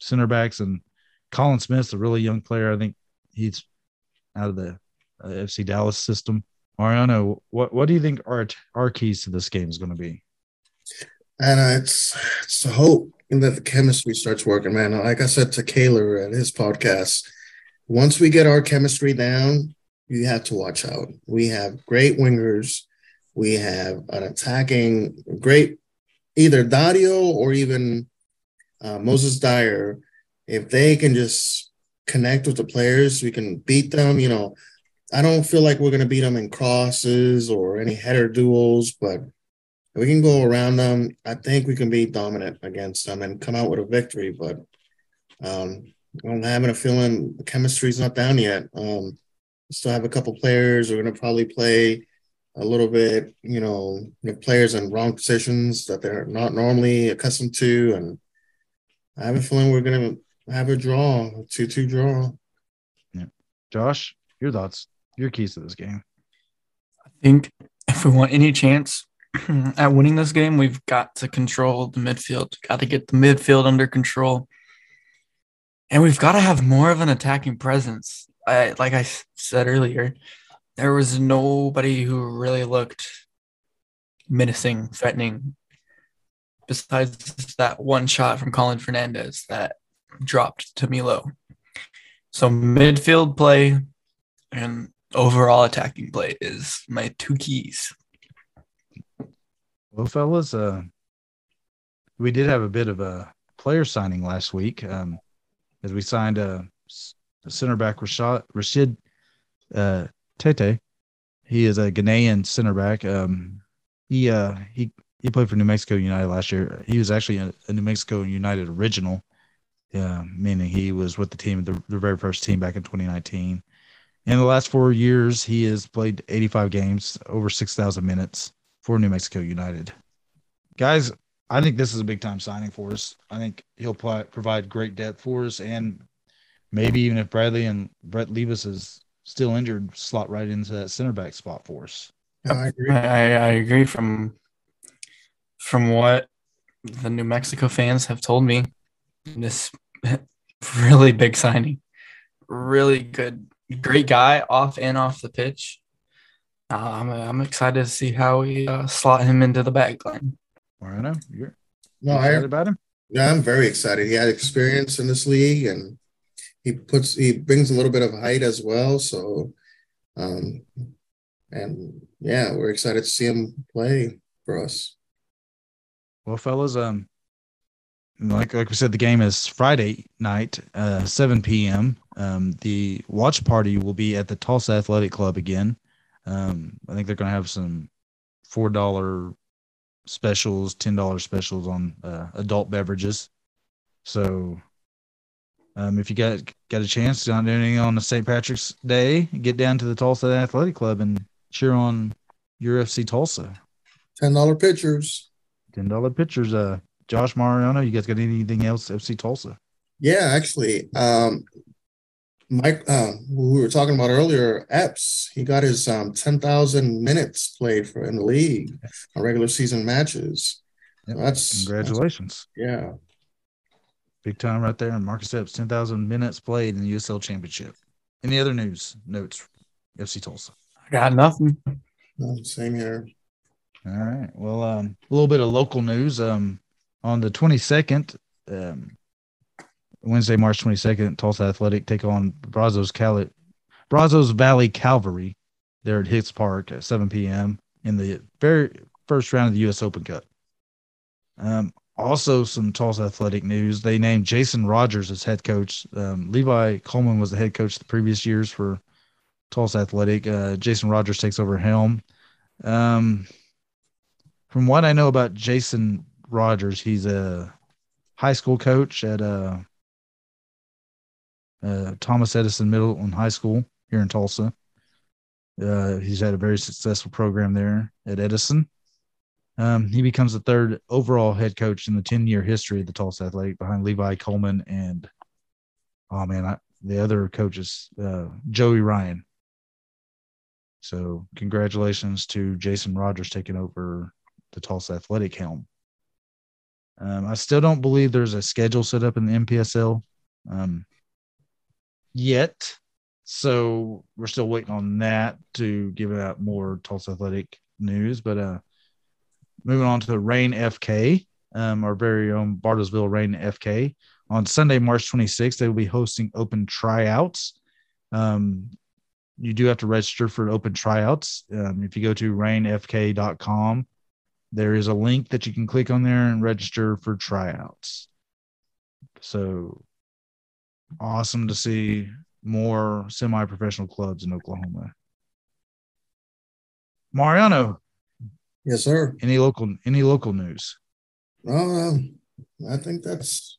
center backs, and Colin Smith's a really young player. I think he's out of the uh, FC Dallas system. Mariano, what what do you think our our keys to this game is going to be? And uh, it's it's the hope that the chemistry starts working, man. Like I said to Kaler at his podcast, once we get our chemistry down, you have to watch out. We have great wingers. We have an attacking great either Dario or even uh, Moses Dyer. If they can just connect with the players, we can beat them. You know, I don't feel like we're going to beat them in crosses or any header duels, but we can go around them. I think we can be dominant against them and come out with a victory. But um, I'm having a feeling the chemistry's not down yet. Um, still have a couple players. We're going to probably play a little bit, you know, players in wrong positions that they're not normally accustomed to. And I have a feeling we're going to have a draw, a 2 2 draw. Yeah. Josh, your thoughts, your keys to this game. I think if we want any chance at winning this game, we've got to control the midfield. Got to get the midfield under control. And we've got to have more of an attacking presence. I, like I said earlier, there was nobody who really looked menacing, threatening, besides that one shot from Colin Fernandez that dropped to Milo. So midfield play and overall attacking play is my two keys. Well, fellas, uh, we did have a bit of a player signing last week um, as we signed a, a center back, Rashad, Rashid uh, Tetteh. He is a Ghanaian center back. Um, he uh, he he played for New Mexico United last year. He was actually a, a New Mexico United original, yeah, meaning he was with the team, the, the very first team back in 2019. In the last four years, he has played 85 games, over 6,000 minutes for New Mexico United. Guys, I think this is a big time signing for us. I think he'll pl- provide great depth for us, and maybe even if Bradley and Brett Levis is still injured, slot right into that center back spot for us. I agree. I, I agree from from what the New Mexico fans have told me. This really big signing, really good, great guy off and off the pitch. Uh, I'm I'm excited to see how we uh, slot him into the back line. Mariano, you're No, excited I, about him? yeah, I'm very excited. He had experience in this league, and he puts he brings a little bit of height as well. So, um, and yeah, we're excited to see him play for us. Well, fellas, um, like like we said, the game is Friday night, uh, 7 p.m. Um, the watch party will be at the Tulsa Athletic Club again. Um, I think they're going to have some four dollar specials, ten dollar specials on uh, adult beverages. So, um, if you got got a chance to not do anything on the St. Patrick's Day, get down to the Tulsa Athletic Club and cheer on UFC Tulsa. Ten dollar pitchers. Ten dollar pitchers. Uh, Josh Mariano, you guys got anything else? FC Tulsa. Yeah, actually, um, Mike, uh, who we were talking about earlier, Epps, he got his um, 10,000 minutes played for in the league on regular season matches. Yep. That's Congratulations, yeah. big time right there. And Marcus Epps, ten thousand minutes played in the USL Championship. Any other news notes? FC Tulsa. I got nothing. Um, Same here. All right. Well, um, a little bit of local news. Um, on the twenty second, um, Wednesday, March twenty second, Tulsa Athletic take on Brazos Cal- Brazos Valley Cavalry. There at Hicks Park at seven p.m. in the very first round of the U.S. Open Cup. Um, also, some Tulsa Athletic news. They named Jason Rogers as head coach. Um, Levi Coleman was the head coach the previous years for Tulsa Athletic. Uh, Jason Rogers takes over helm. Um, from what I know about Jason Rogers, he's a high school coach at uh, uh, Thomas Edison Middle and High School here in Tulsa. Uh, he's had a very successful program there at Edison. Um, he becomes the third overall head coach in the 10 year history of the Tulsa Athletic behind Levi Coleman and, oh man, I, the other coaches, uh, Joey Ryan. So, congratulations to Jason Rogers taking over the Tulsa Athletic helm. Um, I still don't believe there's a schedule set up in the MPSL um, yet. So we're still waiting on that to give out more Tulsa Athletic news. But uh, moving on to the Rain FK, um, our very own Bartlesville Rain FK. On Sunday, March 26th, they will be hosting open tryouts. Um, you do have to register for open tryouts. Um, if you go to rainfk.com, there is a link that you can click on there and register for tryouts. So awesome to see more semi-professional clubs in Oklahoma. Mariano, Yes, sir. any local any local news? Um, I think that's,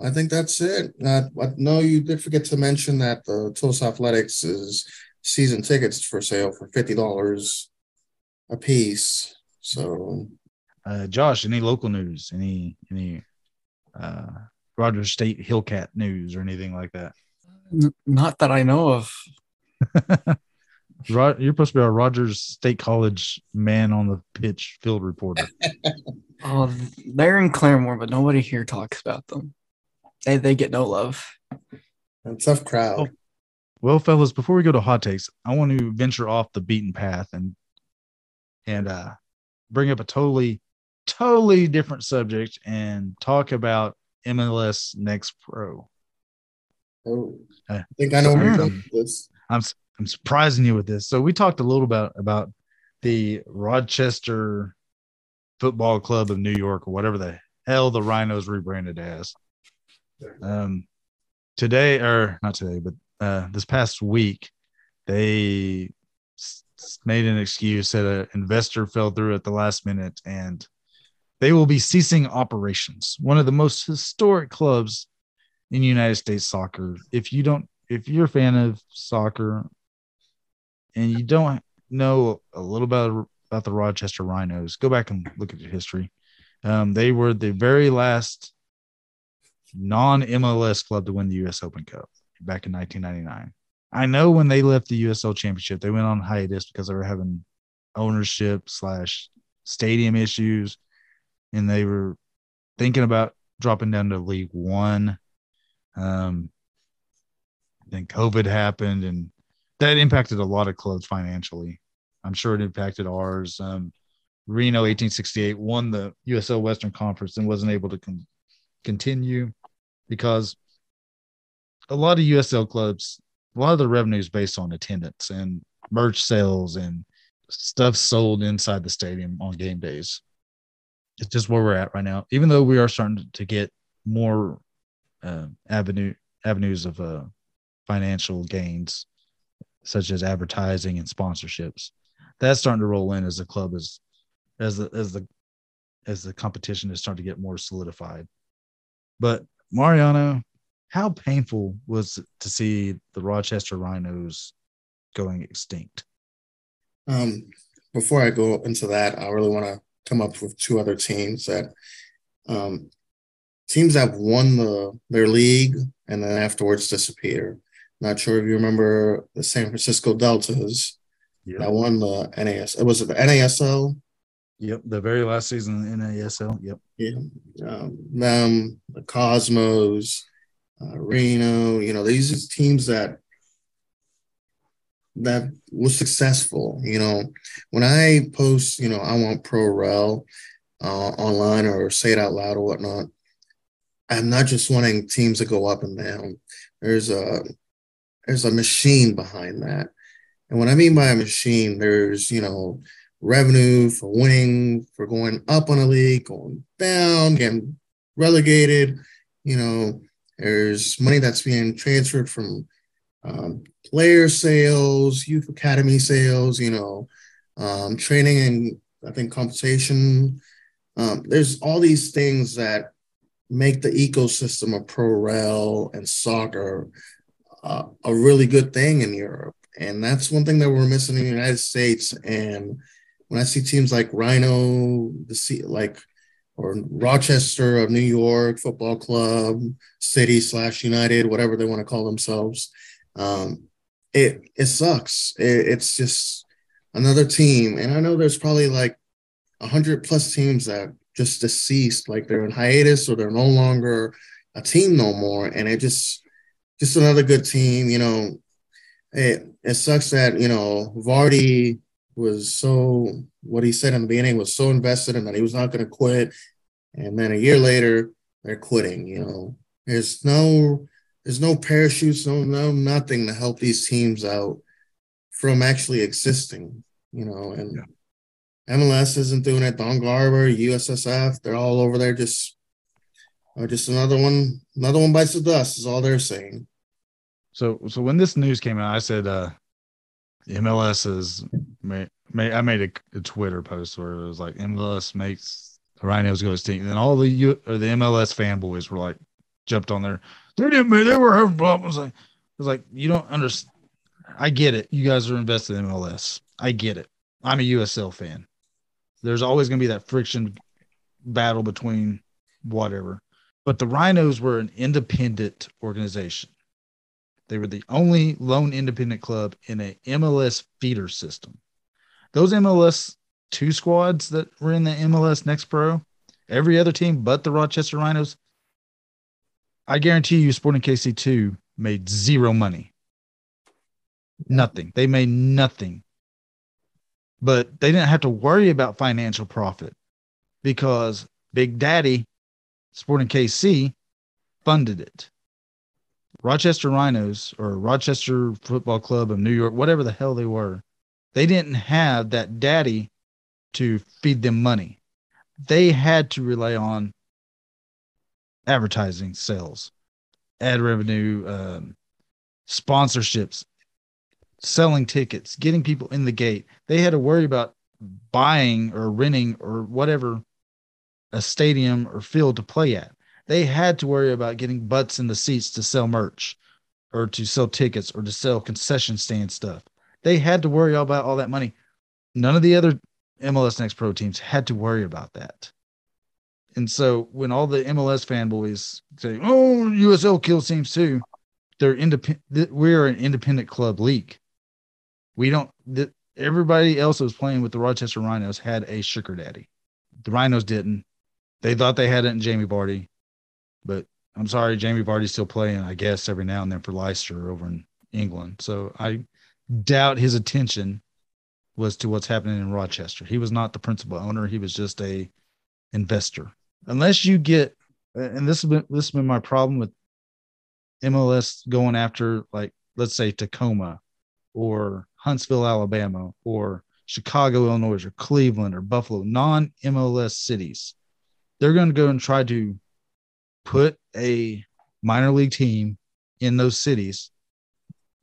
I think that's it. Uh, but no, you did forget to mention that the Tulsa Athletics is season tickets for sale for fifty dollars a piece. So Uh, Josh, any local news? Any any uh, Rogers State Hillcat news or anything like that? N- not that I know of. Ro- You're supposed to be our Rogers State College man on the pitch field reporter. Oh, they're in Claremore, but nobody here talks about them. They they get no love. a tough crowd. Oh. Well, fellas, before we go to hot takes, I want to venture off the beaten path and and uh, bring up a totally, totally different subject and talk about MLS Next Pro. Oh, Uh, I think I know where you're sorry. going with this. I'm I'm surprising you with this. So we talked a little about about the Rochester Football Club of New York or whatever the hell the Rhinos rebranded as. Um, today or not today, but uh, this past week, they made an excuse that an investor fell through at the last minute, and they will be ceasing operations. One of the most historic clubs in United States soccer. If you don't, if you're a fan of soccer, and you don't know a little about about the Rochester Rhinos, go back and look at the history. Um, they were the very last non MLS club to win the US Open Cup back in 1999. I know when they left the USL Championship, they went on hiatus because they were having ownership slash stadium issues, and they were thinking about dropping down to League One. Um, then COVID happened, and that impacted a lot of clubs financially. I'm sure it impacted ours. Um, Reno 1868 won the USL Western Conference and wasn't able to con- continue because a lot of USL clubs, a lot of the revenue is based on attendance and merch sales and stuff sold inside the stadium on game days. It's just where we're at right now. Even though we are starting to get more uh, avenue avenues of uh, financial gains, such as advertising and sponsorships, that's starting to roll in as the club is as the as the as the competition is starting to get more solidified. But Mariano, how painful was it to see the Rochester Rhinos going extinct? Um, before I go into that, I really want to come up with two other teams that um, teams that won the their league and then afterwards disappear. Not sure if you remember the San Francisco Deltas Yeah. that won the NAS. It was it the NASL. Yep. The very last season in NASL. Yep. Yeah, um, them, the Cosmos, uh, Reno. You know, these are teams that that was successful. You know, when I post, you know, I want pro rel uh, online or say it out loud or whatnot. I'm not just wanting teams to go up and down. There's a there's a machine behind that, and what I mean by a machine, there's you know revenue for winning, for going up on a league, going down, getting relegated. You know, there's money that's being transferred from um, player sales, youth academy sales, you know, um, training and I think compensation. Um, there's all these things that make the ecosystem of pro rel and soccer uh, a really good thing in Europe. And that's one thing that we're missing in the United States. And when I see teams like Rhino, the C, like or Rochester of New York Football Club, City slash United, whatever they want to call themselves, um, it it sucks. It, it's just another team, and I know there's probably like hundred plus teams that just deceased, like they're in hiatus or they're no longer a team no more, and it just just another good team. You know, it it sucks that you know Vardy was so what he said in the beginning was so invested in that he was not going to quit, and then a year later they're quitting. You know, there's no there's no parachutes, no no nothing to help these teams out from actually existing. You know, and MLS isn't doing it. Don Garber, USSF, they're all over there just. Uh, just another one, another one bites the dust is all they're saying. So so when this news came out, I said uh MLS is may I made a, a Twitter post where it was like MLS makes the Rhinos go extinct. And then all the U or the MLS fanboys were like jumped on there. They didn't they were having problems. Like it was like you don't understand. I get it. You guys are invested in MLS. I get it. I'm a USL fan. There's always gonna be that friction battle between whatever. But the Rhinos were an independent organization. They were the only lone independent club in a MLS feeder system. Those MLS two squads that were in the MLS Next Pro, every other team but the Rochester Rhinos, I guarantee you, Sporting KC two made zero money. Nothing. They made nothing. But they didn't have to worry about financial profit because Big Daddy, Sporting KC, funded it. Rochester Rhinos or Rochester Football Club of New York, whatever the hell they were, they didn't have that daddy to feed them money. They had to rely on advertising sales, ad revenue, um, sponsorships, selling tickets, getting people in the gate. They had to worry about buying or renting or whatever a stadium or field to play at. They had to worry about getting butts in the seats to sell merch or to sell tickets or to sell concession stand stuff. They had to worry about all that money. None of the other MLS Next Pro teams had to worry about that. And so when all the MLS fanboys say, "Oh, USL kills teams too," they're independent. We're an independent club league. We don't. The, everybody else that was playing with the Rochester Rhinos had a sugar daddy. The Rhinos didn't. They thought they had it in Jamie Vardy, but I'm sorry, Jamie Vardy's still playing, I guess, every now and then for Leicester over in England. So I doubt his attention was to what's happening in Rochester. He was not the principal owner. He was just a investor. Unless you get, and this has been this has been my problem with MLS going after like let's say Tacoma or Huntsville, Alabama, or Chicago, Illinois, or Cleveland or Buffalo, non MLS cities. They're going to go and try to put a minor league team in those cities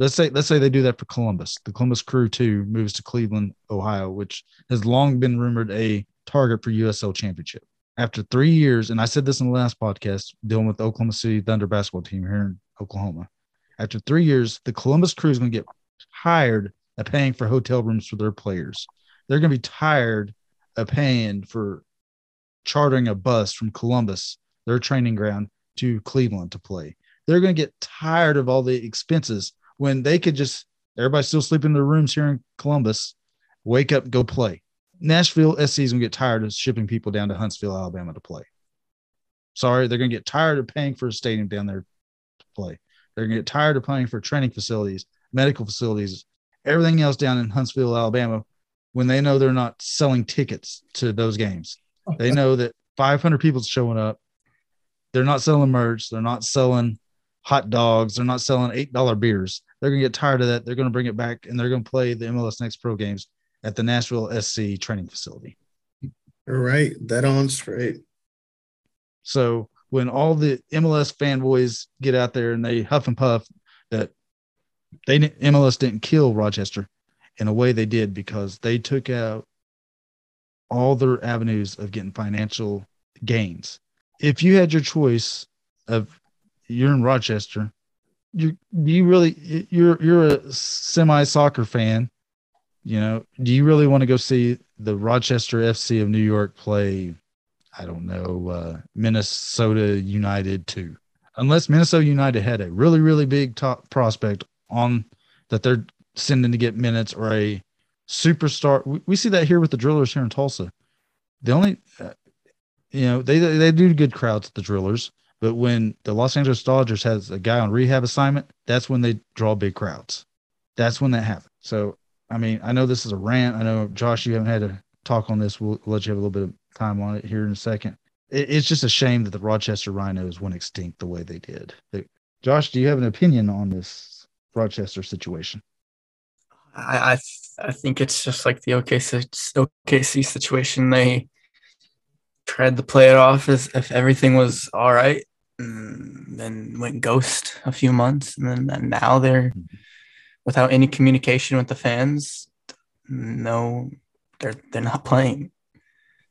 let's say let's say they do that for Columbus. The Columbus Crew too moves to Cleveland, Ohio, which has long been rumored a target for USL championship. After three years, and I said this in the last podcast, dealing with the Oklahoma City Thunder basketball team here in Oklahoma. After three years, the Columbus Crew is going to get tired of paying for hotel rooms for their players. They're going to be tired of paying for chartering a bus from Columbus, their training ground, to Cleveland to play. They're going to get tired of all the expenses when they could just everybody still sleeping in their rooms here in Columbus, wake up, go play. Nashville SC is gonna get tired of shipping people down to Huntsville, Alabama to play. Sorry, they're gonna get tired of paying for a stadium down there to play. They're gonna get tired of paying for training facilities, medical facilities, everything else down in Huntsville, Alabama, when they know they're not selling tickets to those games. They know that 500 people's showing up. They're not selling merch. They're not selling hot dogs. They're not selling eight dollar beers. They're to get tired of that. They're to bring it back and they're to play the MLS Next Pro games at the Nashville SC training facility. All right. That on straight. So when all the MLS fanboys get out there and they huff and puff that they MLS didn't kill Rochester in a way they did because they took out all their avenues of getting financial gains. If you had your choice of you're in Rochester. You do you really you're you're a semi soccer fan you know? Do you really want to go see the rochester fc of new york play i don't know uh, minnesota united too unless minnesota united had a really really big top prospect on that they're sending to get minutes or a superstar. We, we see that here with the drillers here in tulsa. The only uh, you know they they do good crowds at the drillers but when the Los Angeles Dodgers has a guy on rehab assignment, that's when they draw big crowds. That's when that happens. So, I mean, I know this is a rant. I know, Josh, you haven't had to talk on this. We'll, let you have a little bit of time on it here in a second. It, it's just a shame that the Rochester Rhinos went extinct the way they did. Josh, do you have an opinion on this Rochester situation? I I, I think it's just like the OKC, OKC situation. They tried to play it off as if everything was all right then went ghost a few months, and then and now they're mm-hmm. without any communication with the fans. No, they're they're not playing,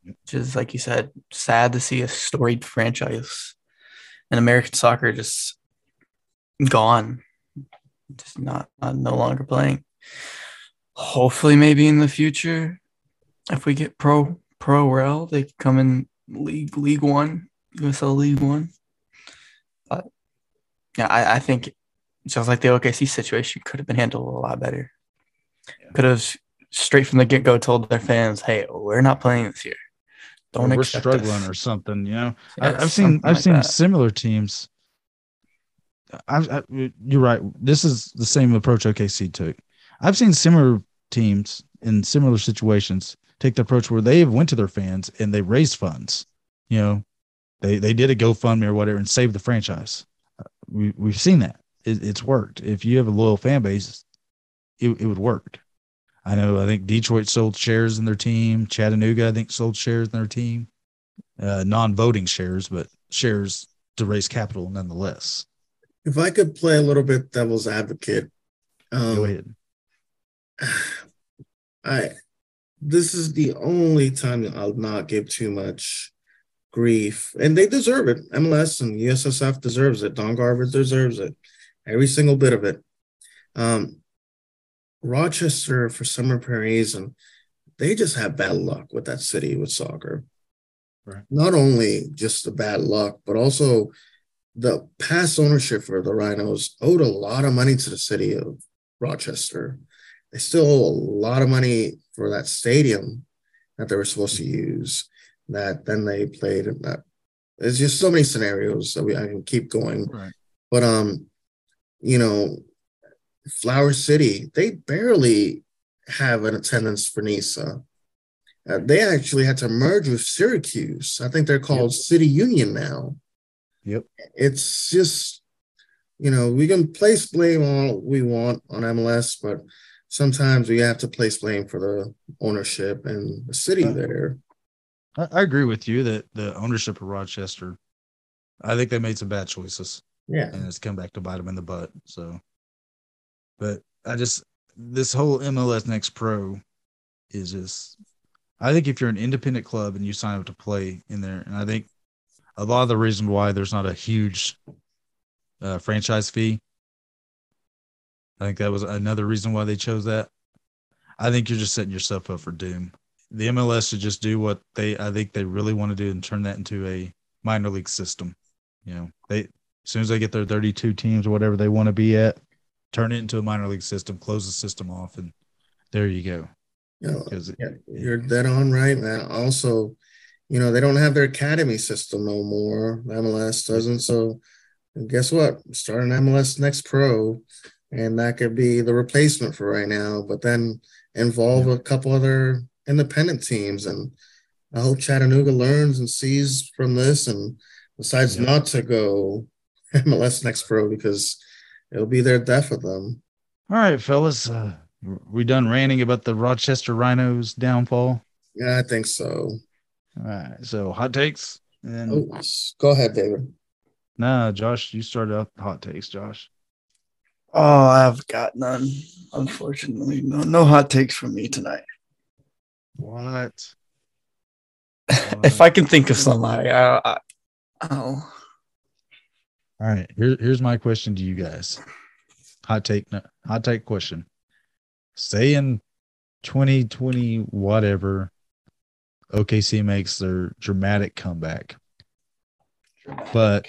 which is like you said, sad to see a storied franchise in American soccer just gone, just not, not no longer playing. Hopefully, maybe in the future, if we get pro pro rel, they come in league League One, USL League One yeah, I, I think just like the OKC situation could have been handled a lot better. Yeah. Could have straight from the get go told their fans, "Hey, we're not playing this year. Don't we're struggling us. or something." You know, yeah, I, have seen I've like seen that. similar teams. I've, I, you're right. This is the same approach OKC took. I've seen similar teams in similar situations take the approach where they went to their fans and they raised funds. You know, they they did a GoFundMe or whatever and saved the franchise we we've seen that it, it's worked. If you have a loyal fan base, it, it would work. I know. I think Detroit sold shares in their team. Chattanooga, I think, sold shares in their team. Uh, non-voting shares, but shares to raise capital nonetheless. If I could play a little bit devil's advocate, um, go ahead. I this is the only time I'll not give too much grief, and they deserve it. MLS and USSF deserves it. Don Garber deserves it. Every single bit of it. Um, Rochester, for some apparent reason, they just have bad luck with that city with soccer. Right. not only just the bad luck, but also the past ownership for the Rhinos owed a lot of money to the city of Rochester. They still owe a lot of money for that stadium that they were supposed to use. That then they played. in That there's just so many scenarios that we I can keep going. Right. But um, you know, Flower City, they barely have an attendance for NISA. Uh, they actually had to merge with Syracuse. I think they're called City Union now. Yep. It's just, you know, we can place blame all we want on MLS, but sometimes we have to place blame for the ownership and the city there. I, I agree with you that the ownership of Rochester, I think they made some bad choices. Yeah. and it's come back to bite them in the butt. So, but I just this whole MLS Next Pro is just. I think if you're an independent club and you sign up to play in there, and I think a lot of the reason why there's not a huge uh, franchise fee, I think that was another reason why they chose that. I think you're just setting yourself up for doom. The MLS should just do what they, I think they really want to do and turn that into a minor league system. You know, they as soon as they get their 32 teams or whatever they want to be at, turn it into a minor league system, close the system off, and there you go. You know, it- yeah, you're dead on right, man. Also, you know, they don't have their academy system no more. MLS doesn't. So guess what? Start an MLS Next Pro, and that could be the replacement for right now, but then involve a couple other independent teams. And I hope Chattanooga learns and sees from this and decides Yeah. not to go MLS Next Pro because it'll be their death of them. All right, fellas, uh, we done ranting about the Rochester Rhinos downfall. Yeah, I think so. All right, so hot takes. And Oh, go ahead, David. nah, Josh, you started out hot takes, Josh. Oh, I've got none. Unfortunately, no, no hot takes from me tonight. What? if I can think of some, I, I, I I'll. All right, here, here's my question to you guys. Hot take, no, hot take question. Say in 2020, whatever, OKC makes their dramatic comeback, but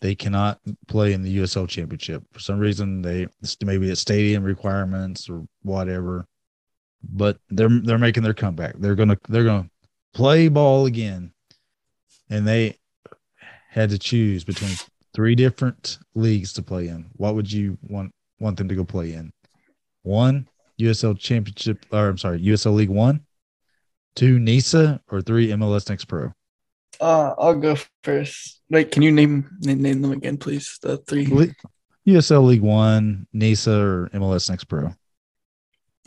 they cannot play in the USL Championship for some reason. They maybe it's stadium requirements or whatever, but they're they're making their comeback. They're gonna they're gonna play ball again, and they had to choose between three different leagues to play in, what would you want want them to go play in? One USL Championship, or I'm sorry, USL League One, two NISA, or three MLS Next Pro. Uh, I'll go first. Wait, can you name name, them again, please? The three. Le- USL League One, NISA, or MLS Next Pro.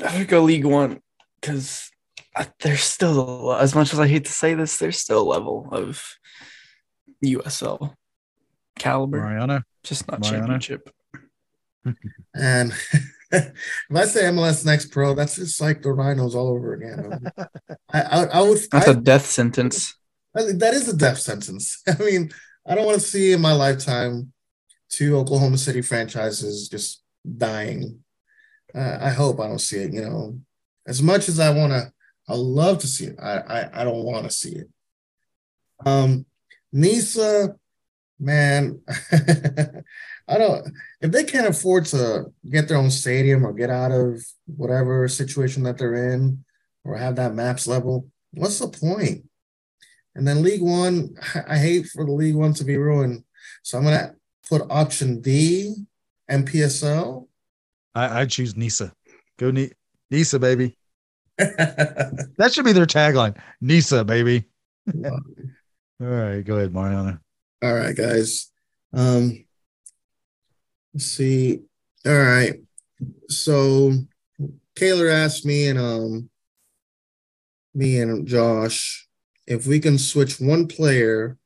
I would go League One because there's still, as much as I hate to say this, there's still a level of USL caliber, Mariano, just not Mariano? championship. And if I say MLS Next Pro, that's just like the Rhinos all over again. I, I, I would. That's I, a death sentence. I that is a death sentence. I mean, I don't want to see in my lifetime two Oklahoma City franchises just dying. Uh, I hope I don't see it. You know, as much as I want to, I love to see it. I I, I don't want to see it. Um, Nisa, man, I don't. If they can't afford to get their own stadium or get out of whatever situation that they're in, or have that maps level, what's the point? And then League One, I hate for the League One to be ruined. So I'm gonna put option D, MPSL. I, I choose NISA. Go Ni- NISA, baby. That should be their tagline. NISA, baby. All right, go ahead, Mariano. All right, guys. Um, let's see. All right. So Taylor asked me and um me and Josh if we can switch one player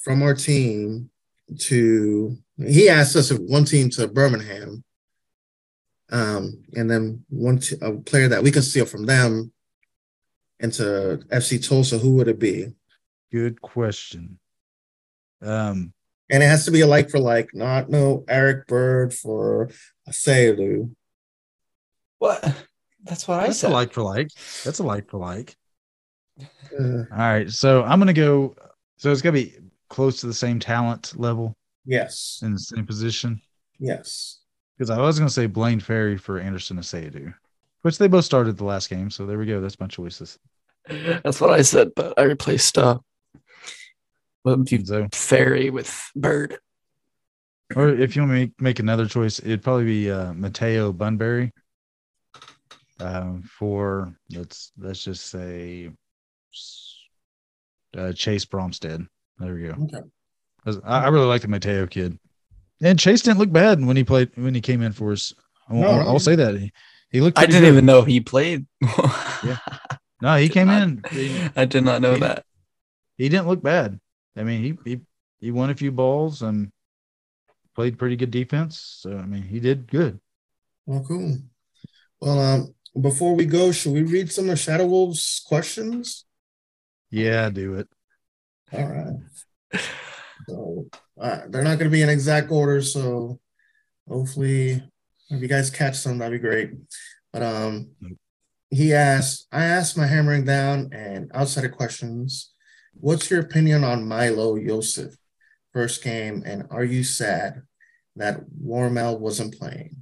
from our team to he asked us if one team to Birmingham. Um, and then one t- a player that we can steal from them into FC Tulsa, who would it be? Good question. Um, And it has to be a like for like, not no Eric Bird for Asiedu. What? That's what I that's a said. like for like. That's a like for like. Uh, All right, so I'm gonna go. So it's gonna be close to the same talent level yes. in the same position. Yes. Because I was gonna say Blaine Ferri for Anderson Asiedu, which they both started the last game. So there we go. That's my choices. That's what I said, but I replaced uh So, Ferri with bird. or if you want to make, make another choice, it'd probably be uh, Mateo Bunbury. Um, for let's let's just say uh, Chase Bromstead. There we go. Okay. I, I really like the Mateo kid, and Chase didn't look bad when he played when he came in for us. I'll, No, I'll- I'll say that he, he looked. I didn't good. even know he played. yeah. No, he came I- in. He, I did not know He- that. he didn't look bad. I mean, he he he won a few balls and played pretty good defense. So I mean, he did good. Well, cool. Well, um, before we go, should we read some of Shadow Wolves' questions? Yeah, do it. All right. So uh, they're not going to be in exact order, so hopefully, if you guys catch some, that'd be great. But um, he asked, I asked my hammering down and outside of questions, what's your opinion on Milo Yosef first game, and are you sad that Warmel wasn't playing?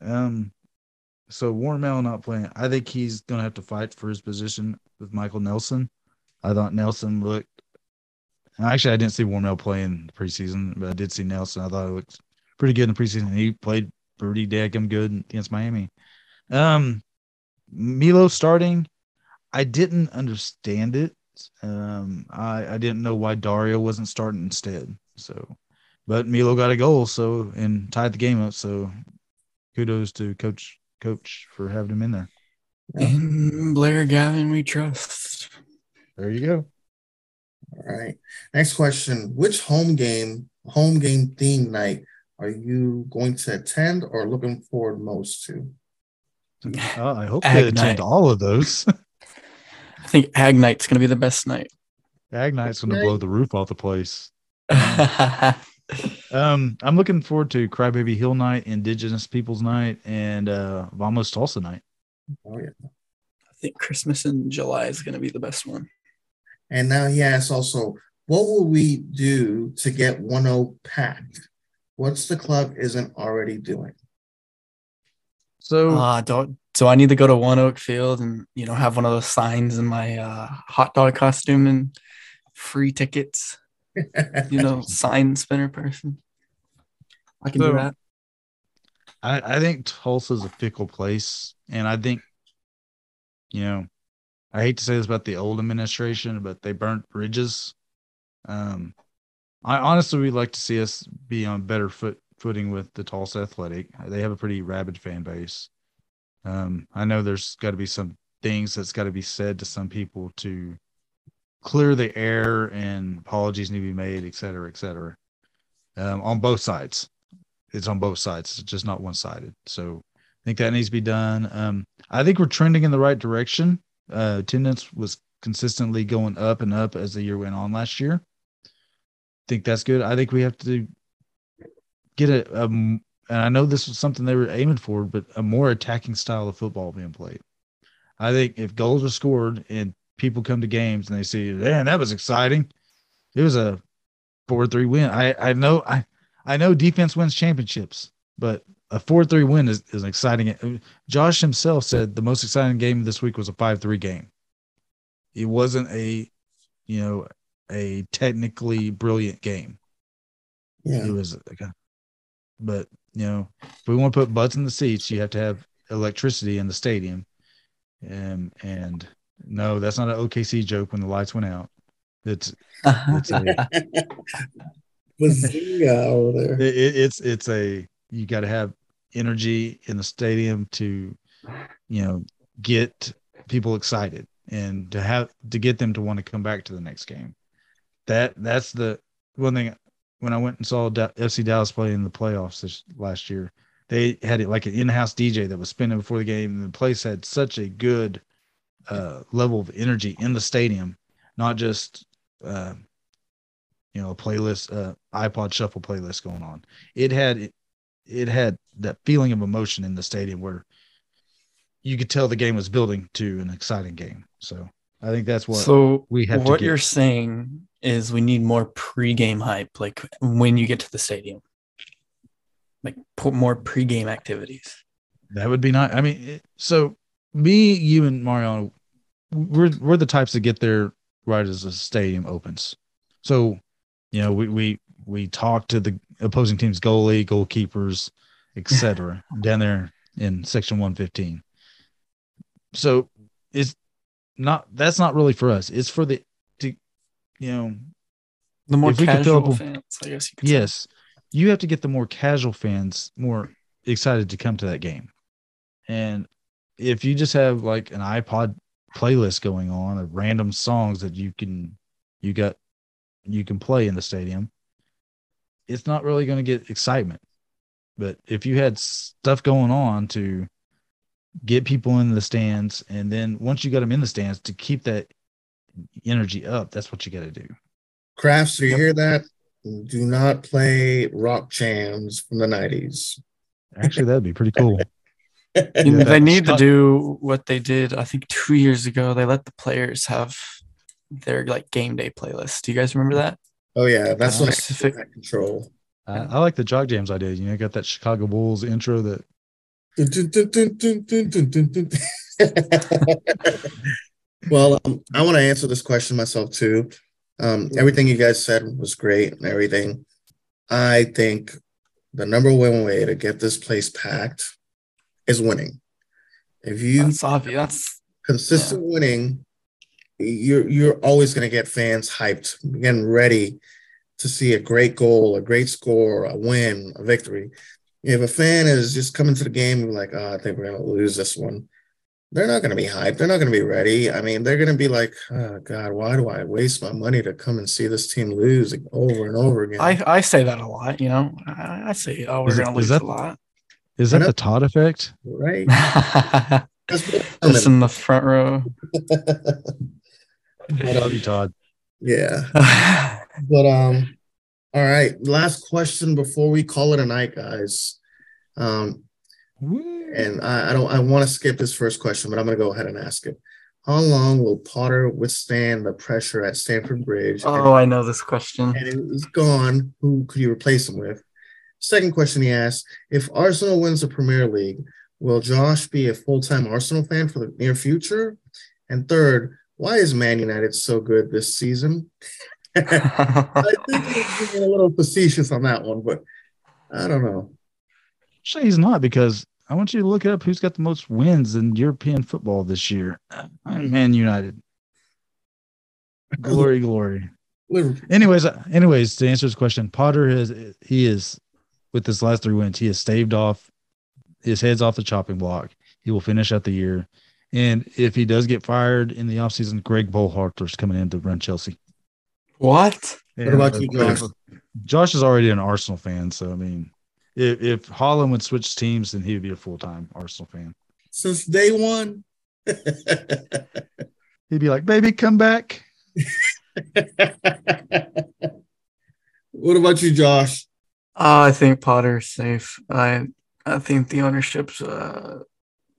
Um, so Warmel not playing. I think he's gonna have to fight for his position with Michael Nelson. I thought Nelson looked. Actually, I didn't see Warmel play in the preseason, but I did see Nelson. I thought he looked pretty good in the preseason. He played pretty daggum good against Miami. Um, Milo starting, I didn't understand it. Um, I I didn't know why Dario wasn't starting instead. So, but Milo got a goal, so and tied the game up. So, kudos to coach coach for having him in there. In Blair Gavin, we trust. There you go. All right. Next question. Which home game, home game theme night are you going to attend or looking forward most to? Uh, I hope Ag they attend night. all of those. I think Ag Night's gonna be the best night. Ag Night's going to blow the roof off the place. I Um, I'm looking forward to Crybaby Hill Night, Indigenous Peoples Night, and uh, Vamos Tulsa Night. Oh, yeah. I think Christmas in July is gonna be the best one. And now he asks also, what will we do to get 1 packed? What's the club isn't already doing? So Uh, don't so I need to go to ONEOK Field and you know have one of those signs in my uh, hot dog costume and free tickets. You know, sign spinner person. I can So- do that. I, I think Tulsa's a fickle place, and I think, you know, I hate to say this about the old administration, but they burnt bridges. Um, I honestly would like to see us be on better foot footing with the Tulsa Athletic. They have a pretty rabid fan base. Um, I know there's got to be some things that's got to be said to some people to clear the air, and apologies need to be made, et cetera, et cetera, um, on both sides it's on both sides. It's just not one sided. So I think that needs to be done. Um, I think we're trending in the right direction. Uh, attendance was consistently going up and up as the year went on last year. I think that's good. I think we have to get a, and I know this was something they were aiming for, but a more attacking style of football being played. I think if goals are scored and people come to games and they see, man, that was exciting. It was a four three win. I I know I I know defense wins championships, but a four three win is, is exciting. Josh himself said the most exciting game this week was a five three game. It wasn't a, you know, a technically brilliant game. Yeah. It was, but you know, if we want to put butts in the seats, you have to have electricity in the stadium. And and no, that's not an OKC joke when the lights went out. It's it's a Bazinga over there. it- it's it's a you got to have energy in the stadium to you know get people excited and to have to get them to want to come back to the next game. That that's the one thing. When i went and saw fc dallas play in the playoffs this last year they had it like an in-house dj that was spinning before the game. And the place had such a good uh level of energy in the stadium not just uh you know, a playlist, uh, iPod shuffle playlist going on. It had it, had that feeling of emotion in the stadium where you could tell the game was building to an exciting game. So I think that's what so we have to what you're saying is we need more pre-game hype, like when you get to the stadium, like put more pre-game activities. That would be nice. I mean, it- so me, you, and Mariano, we're we're the types that get there right as the stadium opens. So, you know, we we we talk to the opposing team's goalie, goalkeepers, etc. down there in section one fifteen. So it's not that's not really for us. It's for the to you know The more If we fill casual up fans, I guess you could say. Yes, you have to get the more casual fans more excited to come to that game. And if you just have like an iPod playlist going on of random songs that you can you got you can play in the stadium, it's not really going to get excitement. But if you had stuff going on to get people in the stands, and then once you got them in the stands to keep that energy up, that's what you got to do. Crafts, do you hear that? Do not play rock jams from the 90s. Actually, that'd be pretty cool. You know, they need to do what they did. I think two years ago, they let the players have their like game day playlist. Do you guys remember that? Oh yeah, that's like specific control. Uh, I like the jog jams I did. You know, got that Chicago Bulls intro that. well, um, I want to answer this question myself too. Um, everything you guys said was great and everything. I think the number one way to get this place packed is winning. If you that's obvious, consistent yeah. winning you're you're always going to get fans hyped, getting ready to see a great goal, a great score, a win, a victory. If a fan is just coming to the game like, oh, I think we're going to lose this one, they're not going to be hyped. They're not going to be ready. I mean, they're going to be like, oh God, why do I waste my money to come and see this team lose over and over again? I, I say that a lot. You know, I, I say, oh, we're gonna lose that- a lot. is that the Todd effect? right? That's Just in the front row. I love you, Todd. yeah. But um, all right. Last question before we call it a night, guys. Um, and I, I don't I want to skip this first question, but I'm gonna go ahead and ask it. How long will Potter withstand the pressure at Stamford Bridge? oh, I know this question. and, and he's gone. Who could you replace him with? Second question he asked: If Arsenal wins the Premier League, will Josh be a full-time Arsenal fan for the near future? And third, why is Man United so good this season? I think he's being a little facetious on that one, but I don't know. Actually, he's not because I want you to look up who's got the most wins in European football this year. Man United. Glory, glory. Liverpool. Anyways, uh, anyways, to answer his question, Potter has he is with his last three wins, he has staved off his head's off the chopping block. He will finish out the year. And if he does get fired in the offseason, Greg Bolharter's coming in to run Chelsea. what? What about you, Josh? Josh is already an Arsenal fan, so I mean, if, if Haaland would switch teams, then he would be a full time Arsenal fan. Since day one. He'd be like, "Baby, come back." what about you, Josh? Uh, I think Potter's safe. I I think the ownership's uh,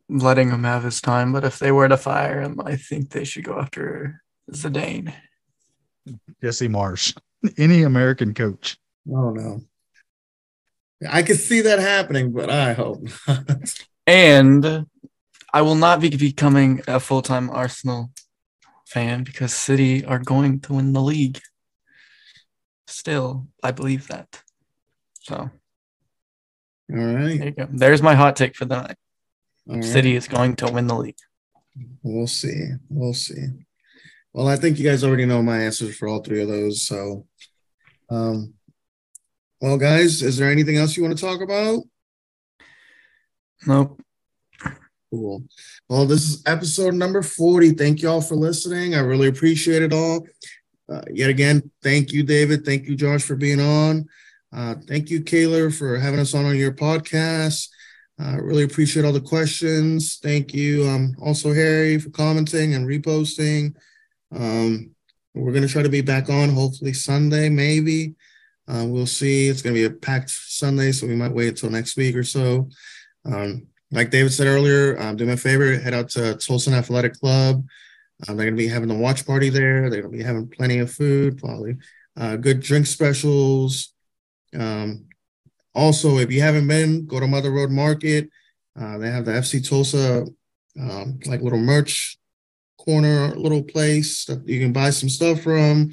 letting him have his time. But if they were to fire him, I think they should go after Zidane. Jesse Marsch, any American coach. Oh no. I could see that happening, but I hope not. And I will not be becoming a full time Arsenal fan because City are going to win the league. Still, I believe that. So All right. there you go. There's my hot take for the night. Right. City is going to win the league. We'll see. We'll see. Well, I think you guys already know my answers for all three of those. So, um, well, guys, is there anything else you want to talk about? Nope. Cool. Well, this is episode number 40. Thank you all for listening. I really appreciate it all. Uh, yet again, thank you, David. Thank you, Josh, for being on. Uh, thank you, Kayla, for having us on on your podcast. I really appreciate all the questions. Thank you. Um, also, Harry, for commenting and reposting. Um, we're going to try to be back on hopefully Sunday, maybe. Uh, we'll see. It's going to be a packed Sunday, so we might wait until next week or so. Um, like David said earlier, um, do me a favor, head out to Tulsa Athletic Club. Uh, they're going to be having the watch party there. They're going to be having plenty of food, probably uh, good drink specials. Um, also, if you haven't been, go to Mother Road Market. Uh, they have the FC Tulsa um, like little merch corner, little place that you can buy some stuff from.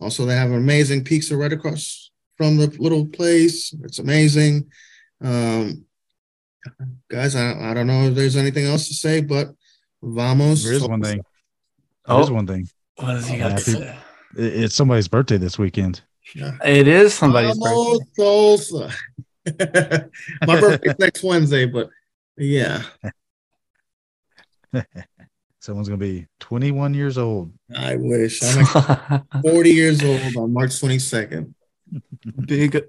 Also, they have an amazing pizza right across from the little place. It's amazing. Um, guys, I, I don't know if there's anything else to say, but vamos. There is one thing. Oh. There's one thing. What does he got to Happy- say? It's somebody's birthday this weekend. Yeah. It is somebody's Vamos, birthday. My birthday's next Wednesday, but yeah, Someone's gonna be 21 years old. I wish. I'm like 40 years old on March 22nd. Big oh.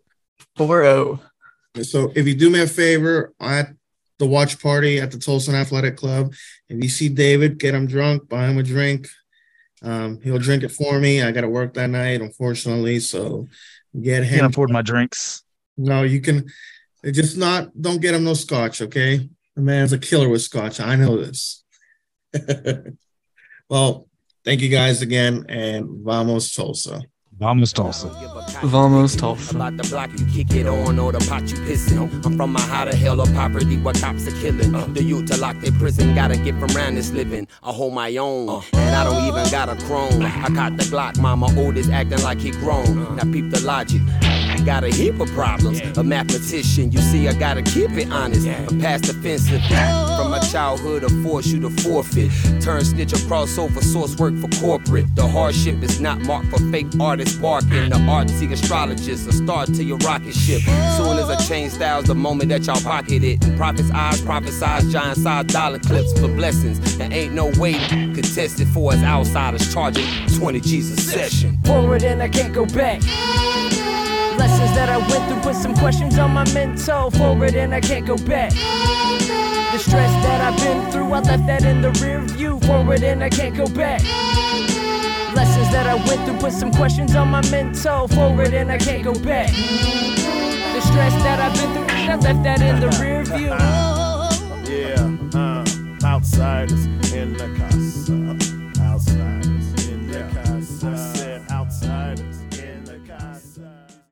4 So if you do me a favor at the watch party at the Tulsa Athletic Club, if you see David, get him drunk, buy him a drink. Um, he'll drink it for me. I got to work that night, unfortunately. So get him. Can't afford my drinks. No, you can. Just not. Don't get him no scotch, okay? The man's a killer with scotch. I know this. well, thank you guys again, and vamos Tulsa. Vamos Tulsa. Vamos Tulsa. About the block you kick it on or the pot you pissing. I'm from a how the hell of poverty where cops are killing. Uh. The youth to lock their prison, gotta get from round this living. I hold my own, uh. and I don't even got a crone. I caught the Glock, mama oldest acting like he grown. Uh. Now peep the logic. I got a heap of problems. A mathematician, you see, I gotta keep it honest. A past offensive. From my childhood, I force you to forfeit. Turn snitch across over source work for corporate. The hardship is not marked for fake artists barking. The artsy astrologist, a star to your rocket ship. Soon as I change styles, the moment that y'all pocket it. And Prophets' eyes prophesize giant size dollar clips for blessings. And ain't no way contested for us outsiders charging 20 G's a session. Forward and I can't go back. That I went through put some questions on my mental. Forward and I can't go back. The stress that I've been through, I left that in the rear view. Forward and I can't go back. Lessons that I went through put some questions on my mental. Forward and I can't go back. The stress that I've been through, I left that in the rear view. Yeah, uh, outsiders in the casa.